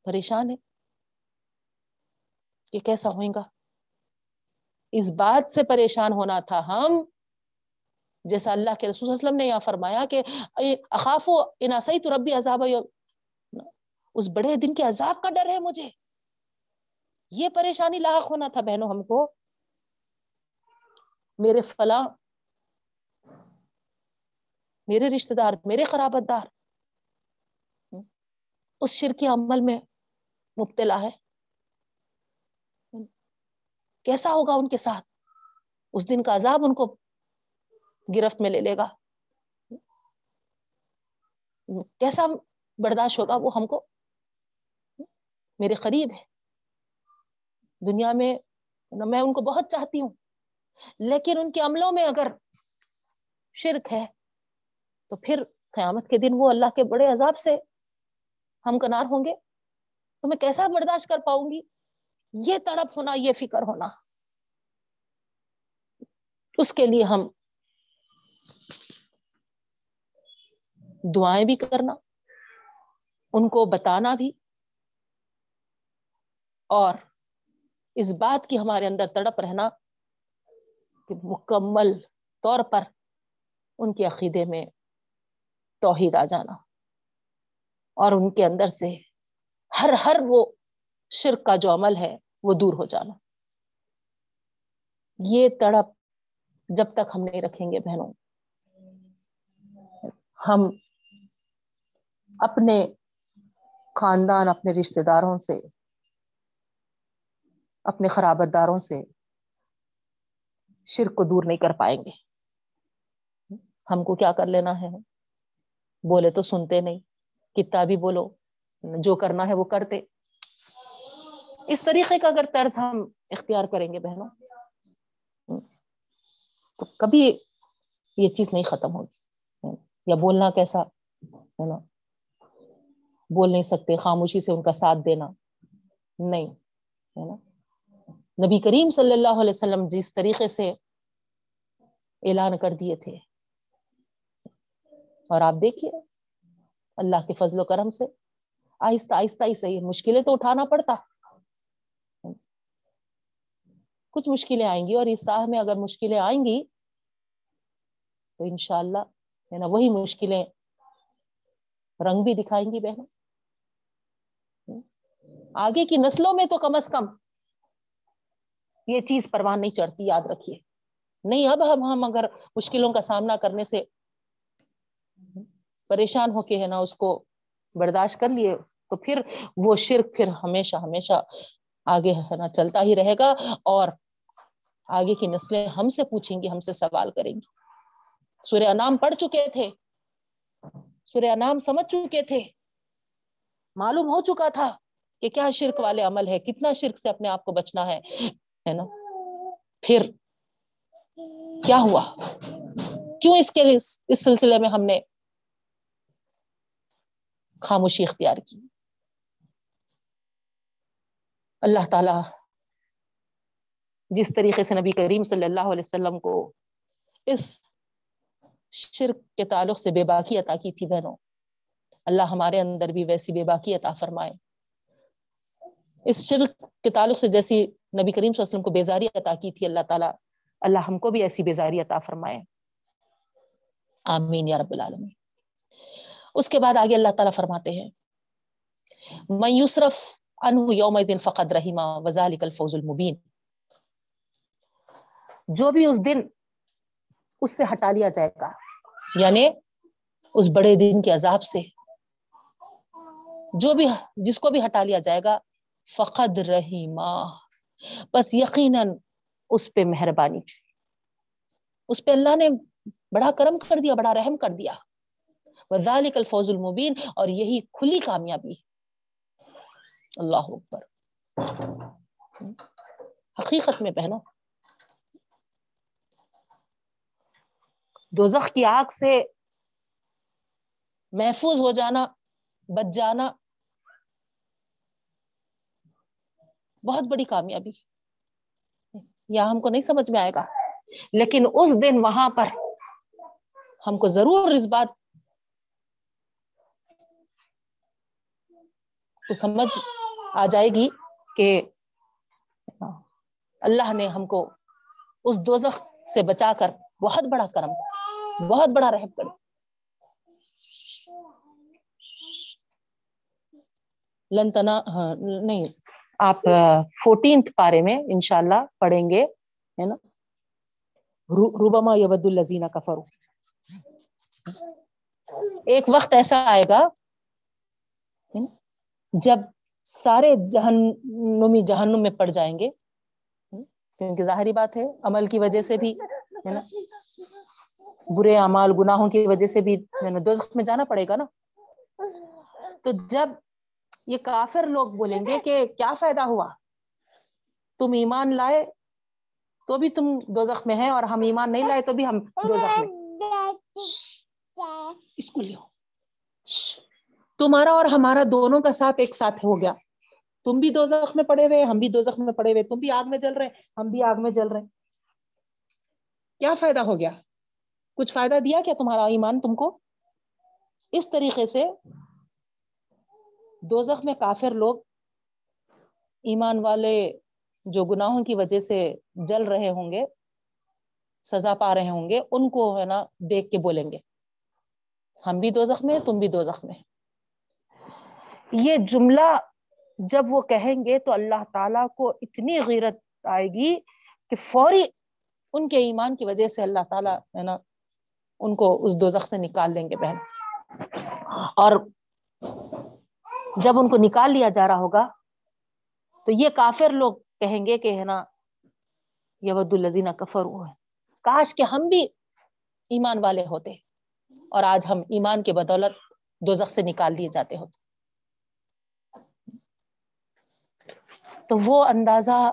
پریشان ہے کہ کیسا ہوئے گا۔ اس بات سے پریشان ہونا تھا ہم۔ جیسا اللہ کے رسول وسلم نے یہاں فرمایا کہ اخاف و اناسئی تو ربی عذاب اس بڑے دن کے عذاب کا ڈر ہے مجھے۔ یہ پریشانی لاحق ہونا تھا بہنوں ہم کو۔ میرے فلاں، میرے رشتے دار، میرے خرابت دار۔ اس شرکی عمل میں مبتلا ہے۔ کیسا ہوگا ان کے ساتھ؟ اس دن کا عذاب ان کو گرفت میں لے لے گا۔ کیسا برداشت ہوگا وہ ہم کو؟ میرے قریب ہے۔ دنیا میں میں ان کو بہت چاہتی ہوں، لیکن ان کے عملوں میں اگر شرک ہے، تو پھر قیامت کے دن وہ اللہ کے بڑے عذاب سے ہم کنار ہوں گے۔ تو میں کیسا برداشت کر پاؤں گی؟ یہ تڑپ ہونا، یہ فکر ہونا۔ اس کے لیے ہم دعائیں بھی کرنا، ان کو بتانا بھی، اور اس بات کی ہمارے اندر تڑپ رہنا کہ مکمل طور پر ان کے عقیدے میں توحید آ جانا۔ اور ان کے اندر سے ہر ہر وہ شرک کا جو عمل ہے وہ دور ہو جانا۔ یہ تڑپ جب تک ہم نہیں رکھیں گے بہنوں، ہم اپنے خاندان، اپنے رشتے داروں سے، اپنے خرابت داروں سے شرک کو دور نہیں کر پائیں گے۔ ہم کو کیا کر لینا ہے؟ بولے تو سنتے نہیں، کتنا بھی بولو، جو کرنا ہے وہ کرتے۔ اس طریقے کا اگر طرز ہم اختیار کریں گے بہنوں، تو کبھی یہ چیز نہیں ختم ہوگی۔ یا بولنا کیسا، ہے نا؟ بول نہیں سکتے، خاموشی سے ان کا ساتھ دینا۔ نہیں، ہے نا؟ نبی کریم صلی اللہ علیہ وسلم جس طریقے سے اعلان کر دیے تھے۔ اور آپ دیکھیے، اللہ کے فضل و کرم سے آہستہ آہستہ ہی صحیح مشکلیں تو اٹھانا پڑتا۔ کچھ مشکلیں آئیں گی اور اس راہ میں اگر مشکلیں آئیں گی تو انشاءاللہ ہے نا وہی مشکلیں رنگ بھی دکھائیں گی بہن۔ آگے کی نسلوں میں تو کم از کم یہ چیز پروان نہیں چڑھتی، یاد رکھیے۔ نہیں، اب ہم ہم اگر مشکلوں کا سامنا کرنے سے پریشان ہو کے ہے نا اس کو برداشت کر لیے، تو پھر وہ شرک پھر ہمیشہ ہمیشہ آگے ہے نا چلتا ہی رہے گا۔ اور آگے کی نسلیں ہم سے پوچھیں گی، ہم سے سوال کریں گی۔ سورہ نام پڑھ چکے تھے۔ سورہ نام سمجھ چکے تھے۔ معلوم ہو چکا تھا کہ کیا شرک والے عمل ہے کتنا شرک سے اپنے آپ کو بچنا ہے ہے نا؟ پھر کیا ہوا؟ کیوں اس کے اس سلسلے میں ہم نے خاموشی اختیار کی؟ اللہ تعالی جس طریقے سے نبی کریم صلی اللہ علیہ وسلم کو اس شرک کے تعلق سے بے باکی عطا کی تھی بہنوں۔ اللہ ہمارے اندر بھی ویسی بے باکی عطا فرمائے۔ اس شرک کے تعلق سے جیسی نبی کریم صلی اللہ علیہ وسلم کو بیزاری عطا کی تھی اللہ تعالیٰ، اللہ ہم کو بھی ایسی بیزاری عطا فرمائے۔ آمین یا رب العالمین۔ اس کے بعد آگے اللہ تعالیٰ فرماتے ہیں میں یوسرف انہ یوم فقد رحیمہ وزالک الفوز المبین جو بھی اس دن اس سے ہٹا لیا جائے گا یعنی اس بڑے دن کے عذاب سے۔ جو بھی جس کو بھی ہٹا لیا جائے گا، فقد رحیمہ بس یقیناً اس پہ مہربانی۔ اس پہ اللہ نے بڑا کرم کر دیا، بڑا رحم کر دیا۔ وزالک الفوز المبین، اور یہی کھلی کامیابی۔ اللہ اکبر۔ حقیقت میں پہنو دوزخ کی آگ سے محفوظ ہو جانا، بچ جانا بہت بڑی کامیابی یا ہم کو نہیں سمجھ میں آئے گا۔ لیکن اس دن وہاں پر ہم کو ضرور اس بات کو سمجھ آ جائے گی کہ اللہ نے ہم کو اس دوزخ سے بچا کر بہت بڑا کرم بہت بڑا رحم کر لنتنا ہاں نہیں، آپ فورٹینتھ پارے میں انشاءاللہ پڑھیں گے، ہے نا؟ روبما یبد الزینہ کفرو ایک وقت ایسا آئے گا جب سارے جہنمی، جہنم میں پڑ جائیں گے کیونکہ ظاہری بات ہے، عمل کی وجہ سے بھی، ہے نا؟ برے اعمال، گناہوں کی وجہ سے بھی دو میں جانا پڑے گا نا۔ تو جب یہ کافر لوگ بولیں گے کہ کیا فائدہ ہوا؟ تم ایمان لائے تو بھی تم دو میں ہے اور ہم ایمان نہیں لائے تو بھی ہم دو میں اسکول تمہارا اور ہمارا دونوں کا ساتھ ایک ساتھ ہو گیا۔ تم بھی دو زخم میں پڑے ہوئے، ہم بھی دو زخم میں پڑے ہوئے۔ تم بھی آگ میں جل رہے، ہم بھی آگ میں جل رہے۔ کیا فائدہ ہو گیا؟ کچھ فائدہ دیا کیا تمہارا ایمان تم کو؟ اس طریقے سے دوزخ میں کافر لوگ ایمان والے جو گناہوں کی وجہ سے جل رہے ہوں گے، سزا پا رہے ہوں گے، ان کو ہے نا دیکھ کے بولیں گے۔ ہم بھی دو زخم تم بھی دو زخم یہ جملہ جب وہ کہیں گے تو اللہ تعالی کو اتنی غیرت آئے گی کہ فوری ان کے ایمان کی وجہ سے اللہ تعالیٰ ہے نا ان کو اس دو سے نکال لیں گے بہن۔ اور جب ان کو نکال لیا جا رہا ہوگا، تو یہ کافر لوگ کہیں گے کہ ہے نا ید الزینہ کفر وہ ہے کاش کہ ہم بھی ایمان والے ہوتے اور آج ہم ایمان کے بدولت دو سے نکال دیے جاتے ہوتے۔ تو وہ اندازہ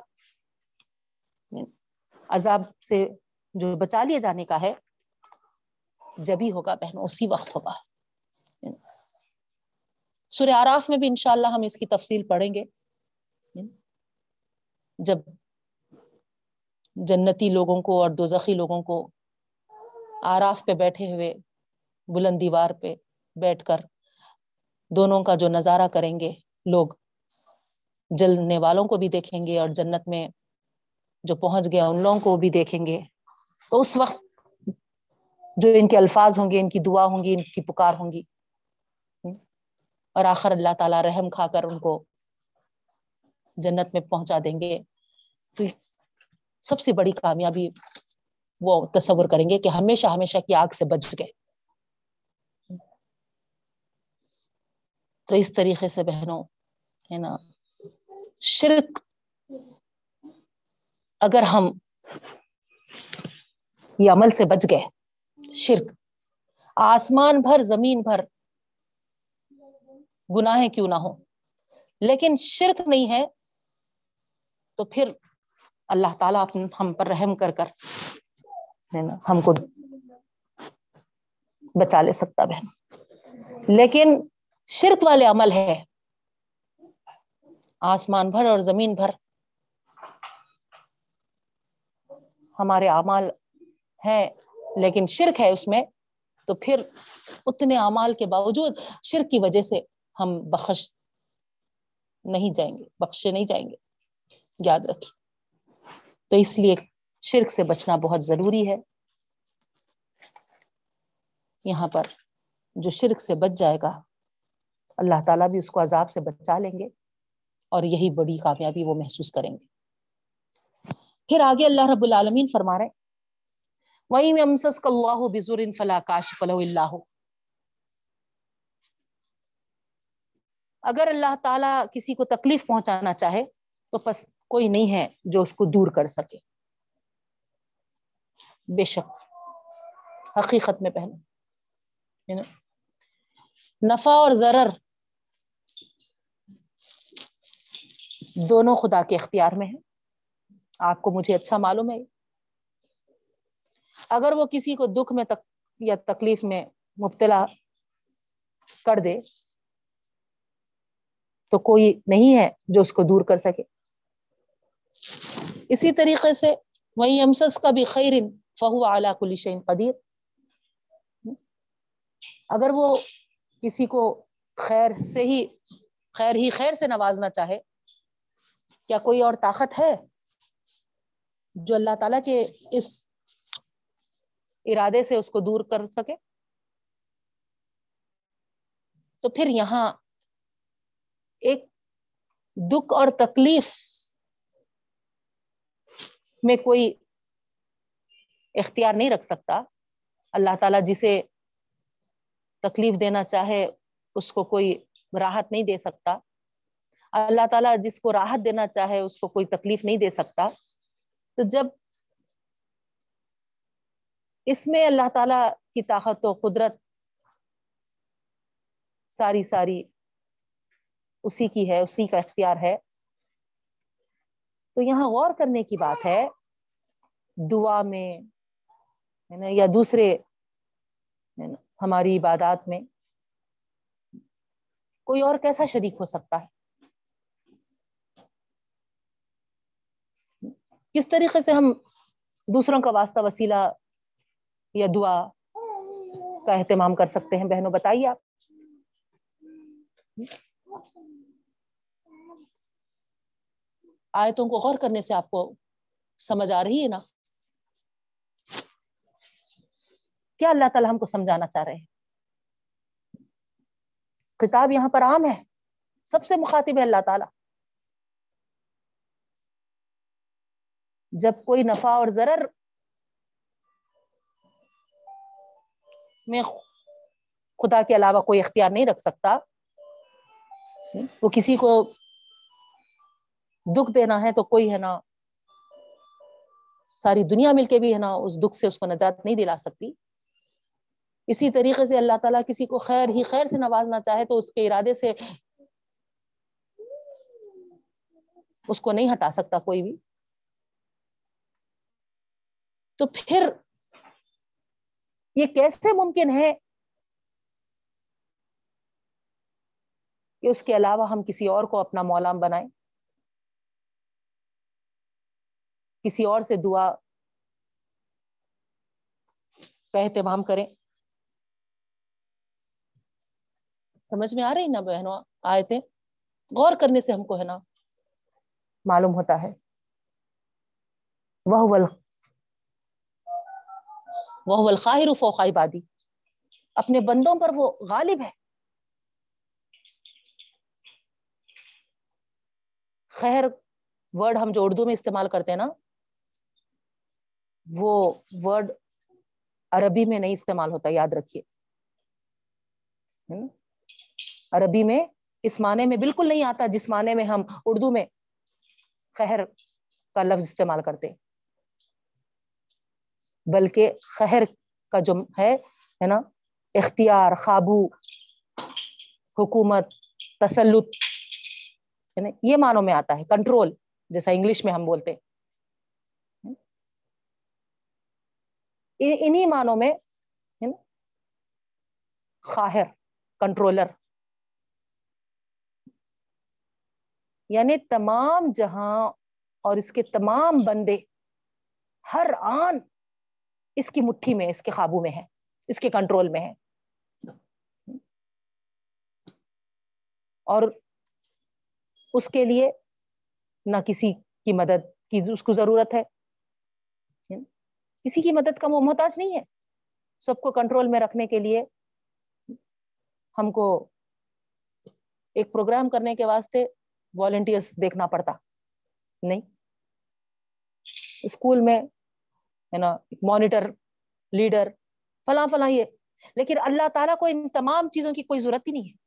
عذاب سے جو بچا لیے جانے کا ہے جبھی ہوگا بہن، اسی وقت ہوگا۔ سر آراف میں بھی انشاءاللہ ہم اس کی تفصیل پڑھیں گے۔ جب جنتی لوگوں کو اور دوزخی لوگوں کو آراف پہ بیٹھے ہوئے بلند دیوار پہ بیٹھ کر دونوں کا جو نظارہ کریں گے لوگ، جلنے والوں کو بھی دیکھیں گے اور جنت میں جو پہنچ گیا، ان لوگوں کو بھی دیکھیں گے۔ تو اس وقت جو ان کے الفاظ ہوں گے، ان کی دعا ہوں گی، ان کی پکار ہوں گی۔ اور آخر اللہ تعالی رحم کھا کر ان کو جنت میں پہنچا دیں گے۔ تو سب سے بڑی کامیابی وہ تصور کریں گے کہ ہمیشہ ہمیشہ کی آگ سے بچ گئے تو اس طریقے سے بہنوں، ہے نا، شرک اگر ہم یہ عمل سے بچ گئے شرک۔ آسمان بھر، زمین بھر۔ گناہ کیوں نہ ہو لیکن شرک نہیں ہے تو پھر اللہ تعالیٰ ہم پر رحم کر کر ہم کو بچا لے سکتا بہن۔ لیکن شرک والے عمل ہے۔ آسمان بھر اور زمین بھر۔ ہمارے اعمال ہیں۔ لیکن شرک ہے اس میں، تو پھر اتنے اعمال کے باوجود شرک کی وجہ سے ہم بخش نہیں جائیں گے، بخشے نہیں جائیں گے۔ یاد رکھیے تو اس لیے شرک سے بچنا بہت ضروری ہے۔ یہاں پر جو شرک سے بچ جائے گا، اللہ تعالیٰ بھی اس کو عذاب سے بچا لیں گے اور یہی بڑی کامیابی وہ محسوس کریں گے۔ پھر آگے اللہ رب العالمین فرما رہے ہیں وہیں اللہ بزر فلا کاش فلاح اللہ اگر اللہ تعالیٰ کسی کو تکلیف پہنچانا چاہے، تو بس کوئی نہیں ہے جو اس کو دور کر سکے۔ بے شک، حقیقت میں پہنے نفع اور ضرر دونوں خدا کے اختیار میں ہے آپ کو مجھے اچھا معلوم ہے۔ اگر وہ کسی کو دکھ میں تک یا تکلیف میں مبتلا کر دے، تو کوئی نہیں ہے جو اس کو دور کر سکے۔ اسی طریقے سے وہی امسس کا بھی خیر فہو اعلیٰ کلی قدیر اگر وہ کسی کو خیر سے ہی، خیر ہی خیر سے نوازنا چاہے، کیا کوئی اور طاقت ہے جو اللہ تعالی کے اس ارادے سے اس کو دور کر سکے۔ تو پھر یہاں ایک دکھ اور تکلیف میں کوئی اختیار نہیں رکھ سکتا۔ اللہ تعالیٰ جسے تکلیف دینا چاہے، اس کو کوئی راحت نہیں دے سکتا۔ اللہ تعالیٰ جس کو راحت دینا چاہے، اس کو کوئی تکلیف نہیں دے سکتا۔ تو جب اس میں اللہ تعالی کی طاقت و قدرت ساری ساری اسی کی ہے، اسی کا اختیار ہے۔ تو یہاں غور کرنے کی بات ہے، دعا میں یا دوسرے ہماری عبادات میں کوئی اور کیسا شریک ہو سکتا ہے؟ کس طریقے سے ہم دوسروں کا واسطہ، وسیلہ یا دعا کا اہتمام کر سکتے ہیں؟ بہنوں، بتائیے آپ۔ آیتوں کو غور کرنے سے آپ کو سمجھ آ رہی ہے نا؟ کیا اللہ تعالیٰ ہم کو سمجھانا چاہ رہے ہیں؟ کتاب یہاں پر عام ہے۔ سب سے مخاطب ہے اللہ تعالیٰ۔ جب کوئی نفع اور ضرر میں خدا کے علاوہ کوئی اختیار نہیں رکھ سکتا۔ وہ کسی کو دکھ دینا ہے تو کوئی ہے نا، ساری دنیا مل کے بھی ہے نا اس دکھ سے اس کو نجات نہیں دلا سکتی۔ اسی طریقے سے اللہ تعالیٰ کسی کو خیر ہی خیر سے نوازنا چاہے تو اس کے ارادے سے اس کو نہیں ہٹا سکتا کوئی بھی۔ تو پھر یہ کیسے ممکن ہے کہ اس کے علاوہ ہم کسی اور کو اپنا مولام بنائیں؟ کسی اور سے دعا کا اہتمام کریں؟ سمجھ میں آ رہی نا بہنوں آئے تھے غور کرنے سے ہم کو ہے نا معلوم ہوتا ہے۔ وہ وہ الخاہر فوق عبادی اپنے بندوں پر وہ غالب ہے۔ خیر ورڈ ہم جو اردو میں استعمال کرتے ہیں نا، وہ ورڈ عربی میں نہیں استعمال ہوتا، یاد رکھیے۔ عربی میں اس معنی میں بالکل نہیں آتا جس معنی میں ہم اردو میں خیر کا لفظ استعمال کرتے ہیں۔ بلکہ خیر کا جو ہے نا، اختیار، قابو، حکومت، تسلط، ہے نا، یہ معنوں میں آتا ہے کنٹرول جیسا انگلش میں ہم بولتے انہی معنوں میں خاہر کنٹرولر یعنی تمام جہاں اور اس کے تمام بندے، ہر آن اس کی مٹھی میں، اس کے قابو میں ہے، اس کے کنٹرول میں ہے۔ اور اس کے لیے نہ کسی کی مدد کی اس کو ضرورت ہے۔ کسی کی مدد کا وہ محتاج نہیں ہے۔ سب کو کنٹرول میں رکھنے کے لیے ہم کو ایک پروگرام کرنے کے واسطے والنٹیئرس دیکھنا پڑتا۔ نہیں۔ اسکول میں ہے نا مانیٹر لیڈر فلاں فلاں یہ۔ لیکن اللہ تعالیٰ کو ان تمام چیزوں کی کوئی ضرورت ہی نہیں ہے۔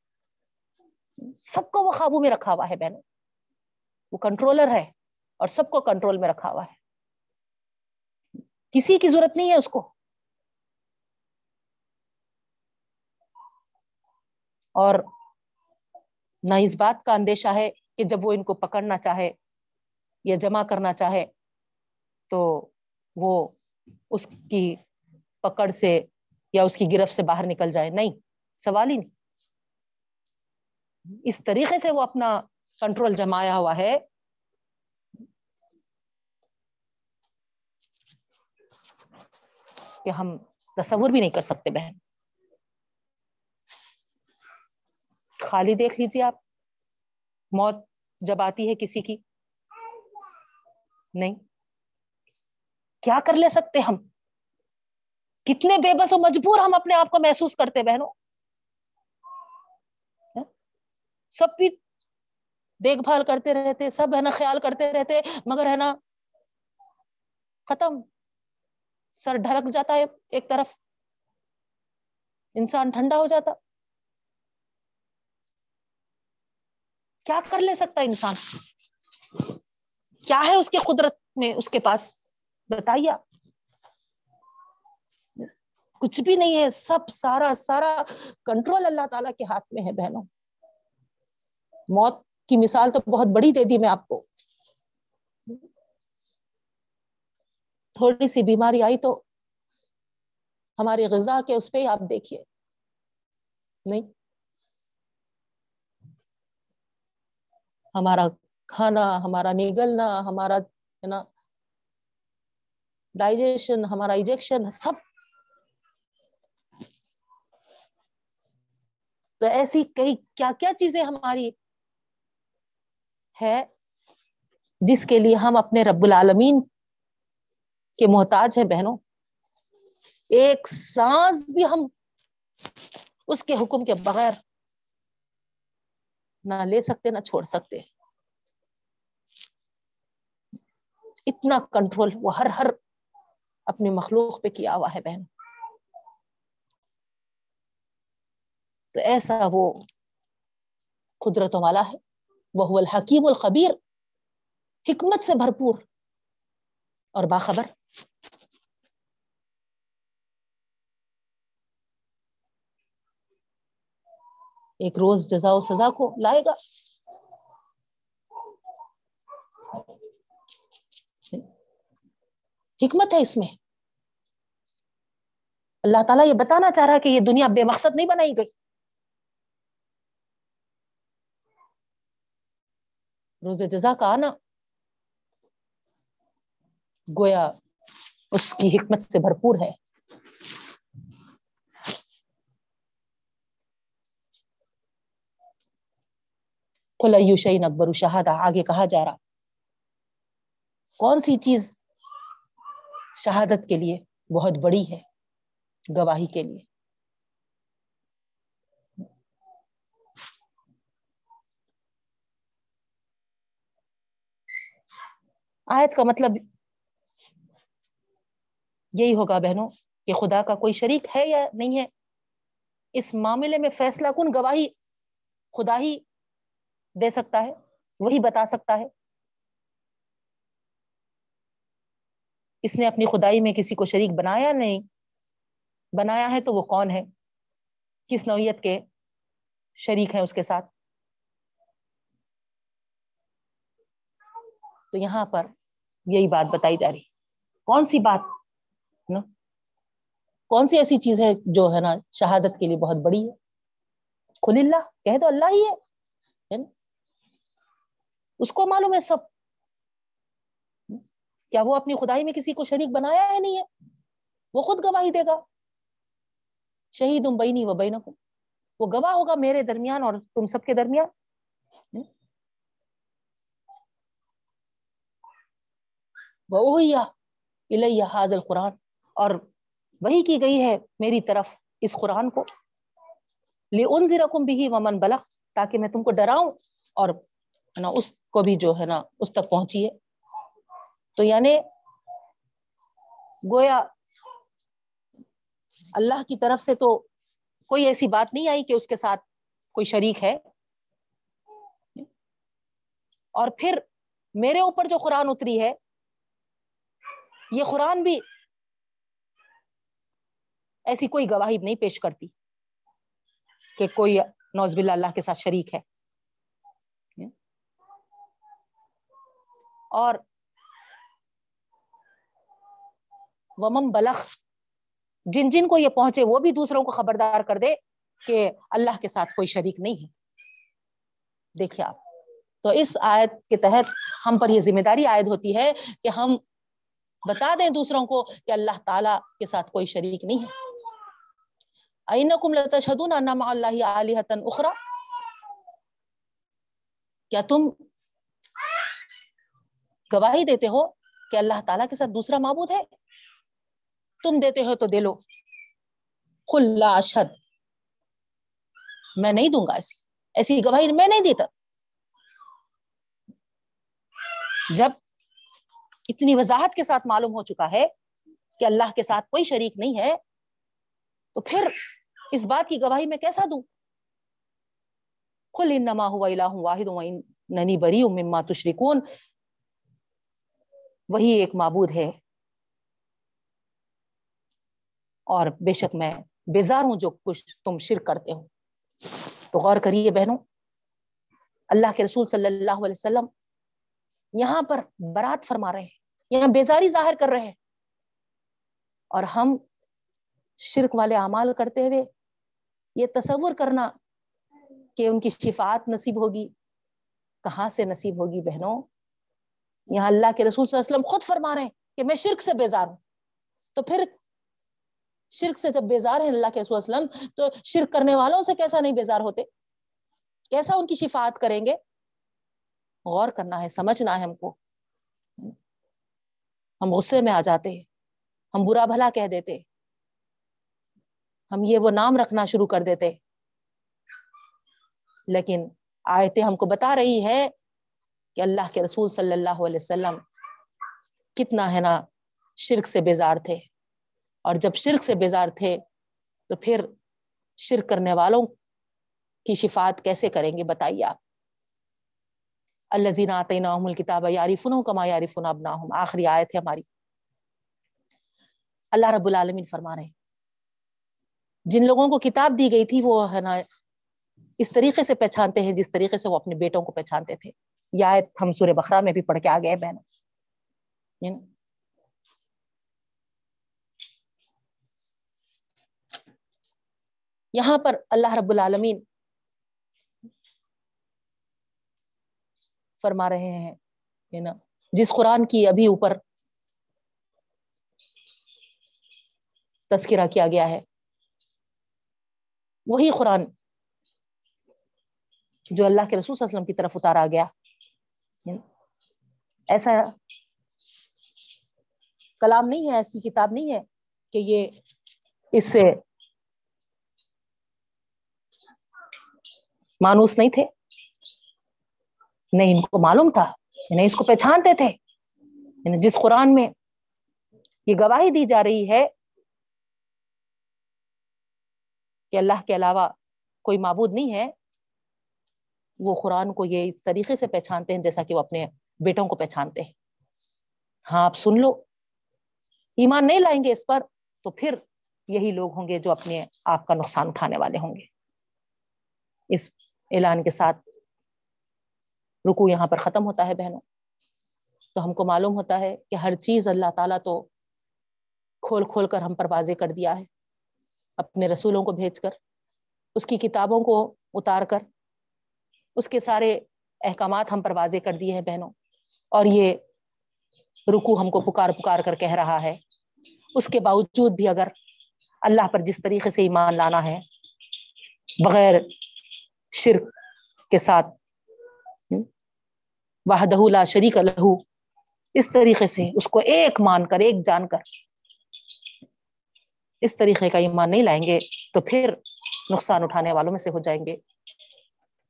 سب کو وہ قابو میں رکھا ہوا ہے بہنوں۔ وہ کنٹرولر ہے اور سب کو کنٹرول میں رکھا ہوا ہے۔ کسی کی ضرورت نہیں ہے اس کو۔ اور نہ اس بات کا اندیشہ ہے کہ جب وہ ان کو پکڑنا چاہے یا جمع کرنا چاہے تو وہ اس کی پکڑ سے یا اس کی گرفت سے باہر نکل جائے؟ نہیں، سوال ہی نہیں۔ اس طریقے سے وہ اپنا کنٹرول جمایا ہوا ہے۔ کہ ہم تصور بھی نہیں کر سکتے بہن۔ خالی دیکھ لیجیے آپ۔ موت جب آتی ہے کسی کی؟ نہیں۔ کیا کر لے سکتے ہم؟ کتنے بے بس و مجبور ہم اپنے آپ کو محسوس کرتے بہنوں؟ ہاں؟ سب بھی دیکھ بھال کرتے رہتے، سب ہے نا خیال کرتے رہتے، مگر ہے نا ختم، سر ڈھلک جاتا ہے ایک طرف، انسان ٹھنڈا ہو جاتا۔ کیا کر لے سکتا انسان؟ کیا ہے اس کی قدرت میں اس کے پاس؟ بتائیے کچھ بھی نہیں ہے، سب سارا سارا کنٹرول اللہ تعالیٰ کے ہاتھ میں ہے بہنوں۔ موت کی مثال تو بہت بڑی دے دی میں آپ کو۔ تھوڑی سی بیماری آئی تو ہماری غذا کے اس پہ آپ دیکھیے۔ نہیں۔ ہمارا کھانا، ہمارا نگلنا، ہمارا ہے نا ڈائجیشن ہمارا ایجیکشن سب تو ایسی کئی کیا کیا چیزیں ہماری ہے جس کے لیے ہم اپنے رب العالمین کے محتاج ہیں بہنوں؟ ایک سانس بھی ہم اس کے حکم کے بغیر نہ لے سکتے، نہ چھوڑ سکتے۔ اتنا کنٹرول وہ ہر ہر اپنی مخلوق پہ کیا ہوا ہے بہن؟ تو ایسا وہ قدرتوں والا ہے وہ الحکیم الخبیر، حکمت سے بھرپور اور باخبر۔ ایک روز جزا و سزا کو لائے گا۔ حکمت ہے اس میں۔ اللہ تعالیٰ یہ بتانا چاہ رہا کہ یہ دنیا بے مقصد نہیں بنائی گئی۔ روز جزا کا آنا۔ گویا اس کی حکمت سے بھرپور ہے۔ شعین اکبر شہادہ آگے کہا جا رہا۔ کون سی چیز شہادت کے لیے بہت بڑی ہے، گواہی کے لیے۔ آیت کا مطلب یہی ہوگا بہنوں کہ خدا کا کوئی شریک ہے یا نہیں ہے۔ اس معاملے میں فیصلہ کن گواہی خدا ہی دے سکتا ہے، وہی بتا سکتا ہے۔ اس نے اپنی خدائی میں کسی کو شریک بنایا نہیں۔ بنایا ہے تو وہ کون ہے؟ کس نوعیت کے شریک ہیں اس کے ساتھ؟ تو یہاں پر یہی بات بتائی جا رہی۔ کون سی بات؟ نا، کون سی ایسی چیز ہے جو ہے نا شہادت کے لیے بہت بڑی ہے؟ خل اللہ، کہہ تو اللہ ہی ہے اس کو معلوم ہے سب۔ کیا وہ اپنی خدائی میں کسی کو شریک بنایا ہے نہیں ہے؟ وہ خود گواہی دے گا۔ شہید ام بینی و بینکم۔ وہ گواہ ہوگا میرے درمیان اور تم سب کے درمیان۔ وہ حاضل قرآن اور وہی کی گئی ہے میری طرف اس قرآن کو۔ لے ان ضرکم بھی ومن بلق تاکہ میں تم کو ڈراؤں اور نا، اس کو بھی جو ہے نا، اس تک پہنچی ہے۔ تو یعنی گویا اللہ کی طرف سے تو کوئی ایسی بات نہیں آئی کہ اس کے ساتھ کوئی شریک ہے؟ اور پھر میرے اوپر جو قرآن اتری ہے، یہ قرآن بھی ایسی کوئی گواہی نہیں پیش کرتی کہ کوئی نوز باللہ اللہ کے ساتھ شریک ہے۔ اور ومم بلخ جن جن کو یہ پہنچے وہ بھی دوسروں کو خبردار کر دے کہ اللہ کے ساتھ کوئی شریک نہیں ہے۔ دیکھیے آپ، تو اس آیت کے تحت ہم پر یہ ذمہ داری عائد ہوتی ہے کہ ہم بتا دیں دوسروں کو کہ اللہ تعالی کے ساتھ کوئی شریک نہیں ہے۔ اللہ اخرا کیا تم گواہی دیتے ہو کہ اللہ تعالیٰ کے ساتھ دوسرا معبود ہے؟ تم دیتے ہو تو دے لو۔ خلا اشد میں نہیں دوں گا ایسی۔ ایسی گواہی میں نہیں دیتا۔ جب اتنی وضاحت کے ساتھ معلوم ہو چکا ہے کہ اللہ کے ساتھ کوئی شریک نہیں ہے، تو پھر اس بات کی گواہی میں کیسا دوں؟ کل انما ہوا الہ واحد ننی بری مما تشرکون۔ وہی ایک معبود ہے۔ اور بے شک میں بیزار ہوں جو کچھ تم شرک کرتے ہو۔ تو غور کریے بہنوں، اللہ کے رسول صلی اللہ علیہ وسلم یہاں پر برات فرما رہے ہیں، یہاں بیزاری ظاہر کر رہے ہیں۔ اور ہم شرک والے اعمال کرتے ہوئے یہ تصور کرنا کہ ان کی شفاعت نصیب ہوگی۔ کہاں سے نصیب ہوگی بہنوں؟ یہاں اللہ کے رسول صلی اللہ علیہ وسلم خود فرما رہے ہیں کہ میں شرک سے بیزار ہوں۔ تو پھر شرک سے جب بیزار ہیں اللہ کے رسول وسلم، تو شرک کرنے والوں سے کیسا نہیں بیزار ہوتے؟ کیسا ان کی شفاعت کریں گے؟ غور کرنا ہے، سمجھنا ہے ہم کو۔ ہم غصے میں آ جاتے، ہم برا بھلا کہہ دیتے۔ ہم یہ وہ نام رکھنا شروع کر دیتے۔ لیکن آیتیں ہم کو بتا رہی ہے کہ اللہ کے رسول صلی اللہ علیہ وسلم کتنا ہے نا شرک سے بیزار تھے۔ اور جب شرک سے بیزار تھے تو پھر شرک کرنے والوں کی شفات کیسے کریں گے بتائیے آپ؟ اللہ زین آتے نام الکتاب یاری فنو کما یاری فن اب آخری آئے تھے ہماری۔ اللہ رب العالمین فرما رہے جن لوگوں کو کتاب دی گئی تھی وہ ہے نا اس طریقے سے پہچانتے ہیں جس طریقے سے وہ اپنے بیٹوں کو پہچانتے تھے۔ یا ہم سورہ بخرا میں بھی پڑھ کے آ گئے بہنوں۔ یہاں پر اللہ رب العالمین فرما رہے ہیں نا؟ جس قرآن کی ابھی اوپر تذکرہ کیا گیا ہے، وہی قرآن جو اللہ کے رسول صلی اللہ علیہ وسلم کی طرف اتارا گیا۔ ایسا کلام نہیں ہے، ایسی کتاب نہیں ہے کہ یہ اس سے مانوس نہیں تھے۔ نہیں، ان کو معلوم تھا۔ نہیں اس کو پہچانتے تھے۔ یعنی جس قرآن میں یہ گواہی دی جا رہی ہے کہ اللہ کے علاوہ کوئی معبود نہیں ہے، وہ قرآن کو یہ اس طریقے سے پہچانتے ہیں جیسا کہ وہ اپنے بیٹوں کو پہچانتے ہیں۔ ہاں آپ سن لو۔ ایمان نہیں لائیں گے اس پر تو پھر یہی لوگ ہوں گے جو اپنے آپ کا نقصان اٹھانے والے ہوں گے۔ اس اعلان کے ساتھ رکو یہاں پر ختم ہوتا ہے بہنوں۔ تو ہم کو معلوم ہوتا ہے کہ ہر چیز اللہ تعالیٰ تو کھول کھول کر ہم پر واضح کر دیا ہے۔ اپنے رسولوں کو بھیج کر، اس کی کتابوں کو اتار کر، اس کے سارے احکامات ہم پر واضح کر دیے ہیں بہنوں۔ اور یہ رکو ہم کو پکار پکار کر کہہ رہا ہے۔ اس کے باوجود بھی اگر اللہ پر جس طریقے سے ایمان لانا ہے، بغیر شرک کے ساتھ۔ وحدہ لا شریک لہو اس طریقے سے اس کو ایک مان کر، ایک جان کر۔ اس طریقے کا ایمان نہیں لائیں گے تو پھر نقصان اٹھانے والوں میں سے ہو جائیں گے۔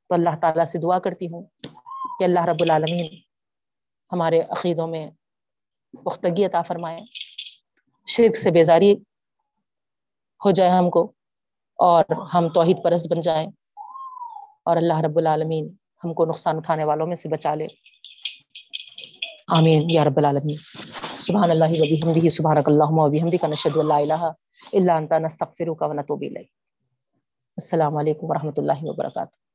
تو اللہ تعالیٰ سے دعا کرتی ہوں کہ اللہ رب العالمین ہمارے عقیدوں میں پختگی عطا فرمائے۔ شرک سے بیزاری ہو جائے ہم کو اور ہم توحید پرست بن جائیں۔ اور اللہ رب العالمین ہم کو نقصان اٹھانے والوں میں سے بچا لے۔ آمین یا رب العالمین۔ سبحان اللہ و بحمدہ، سبحانک اللہم و کا نشد اللہ الہ الا انتا نستغفرک و نتوب الیک۔ السلام علیکم ورحمۃ اللہ وبرکاتہ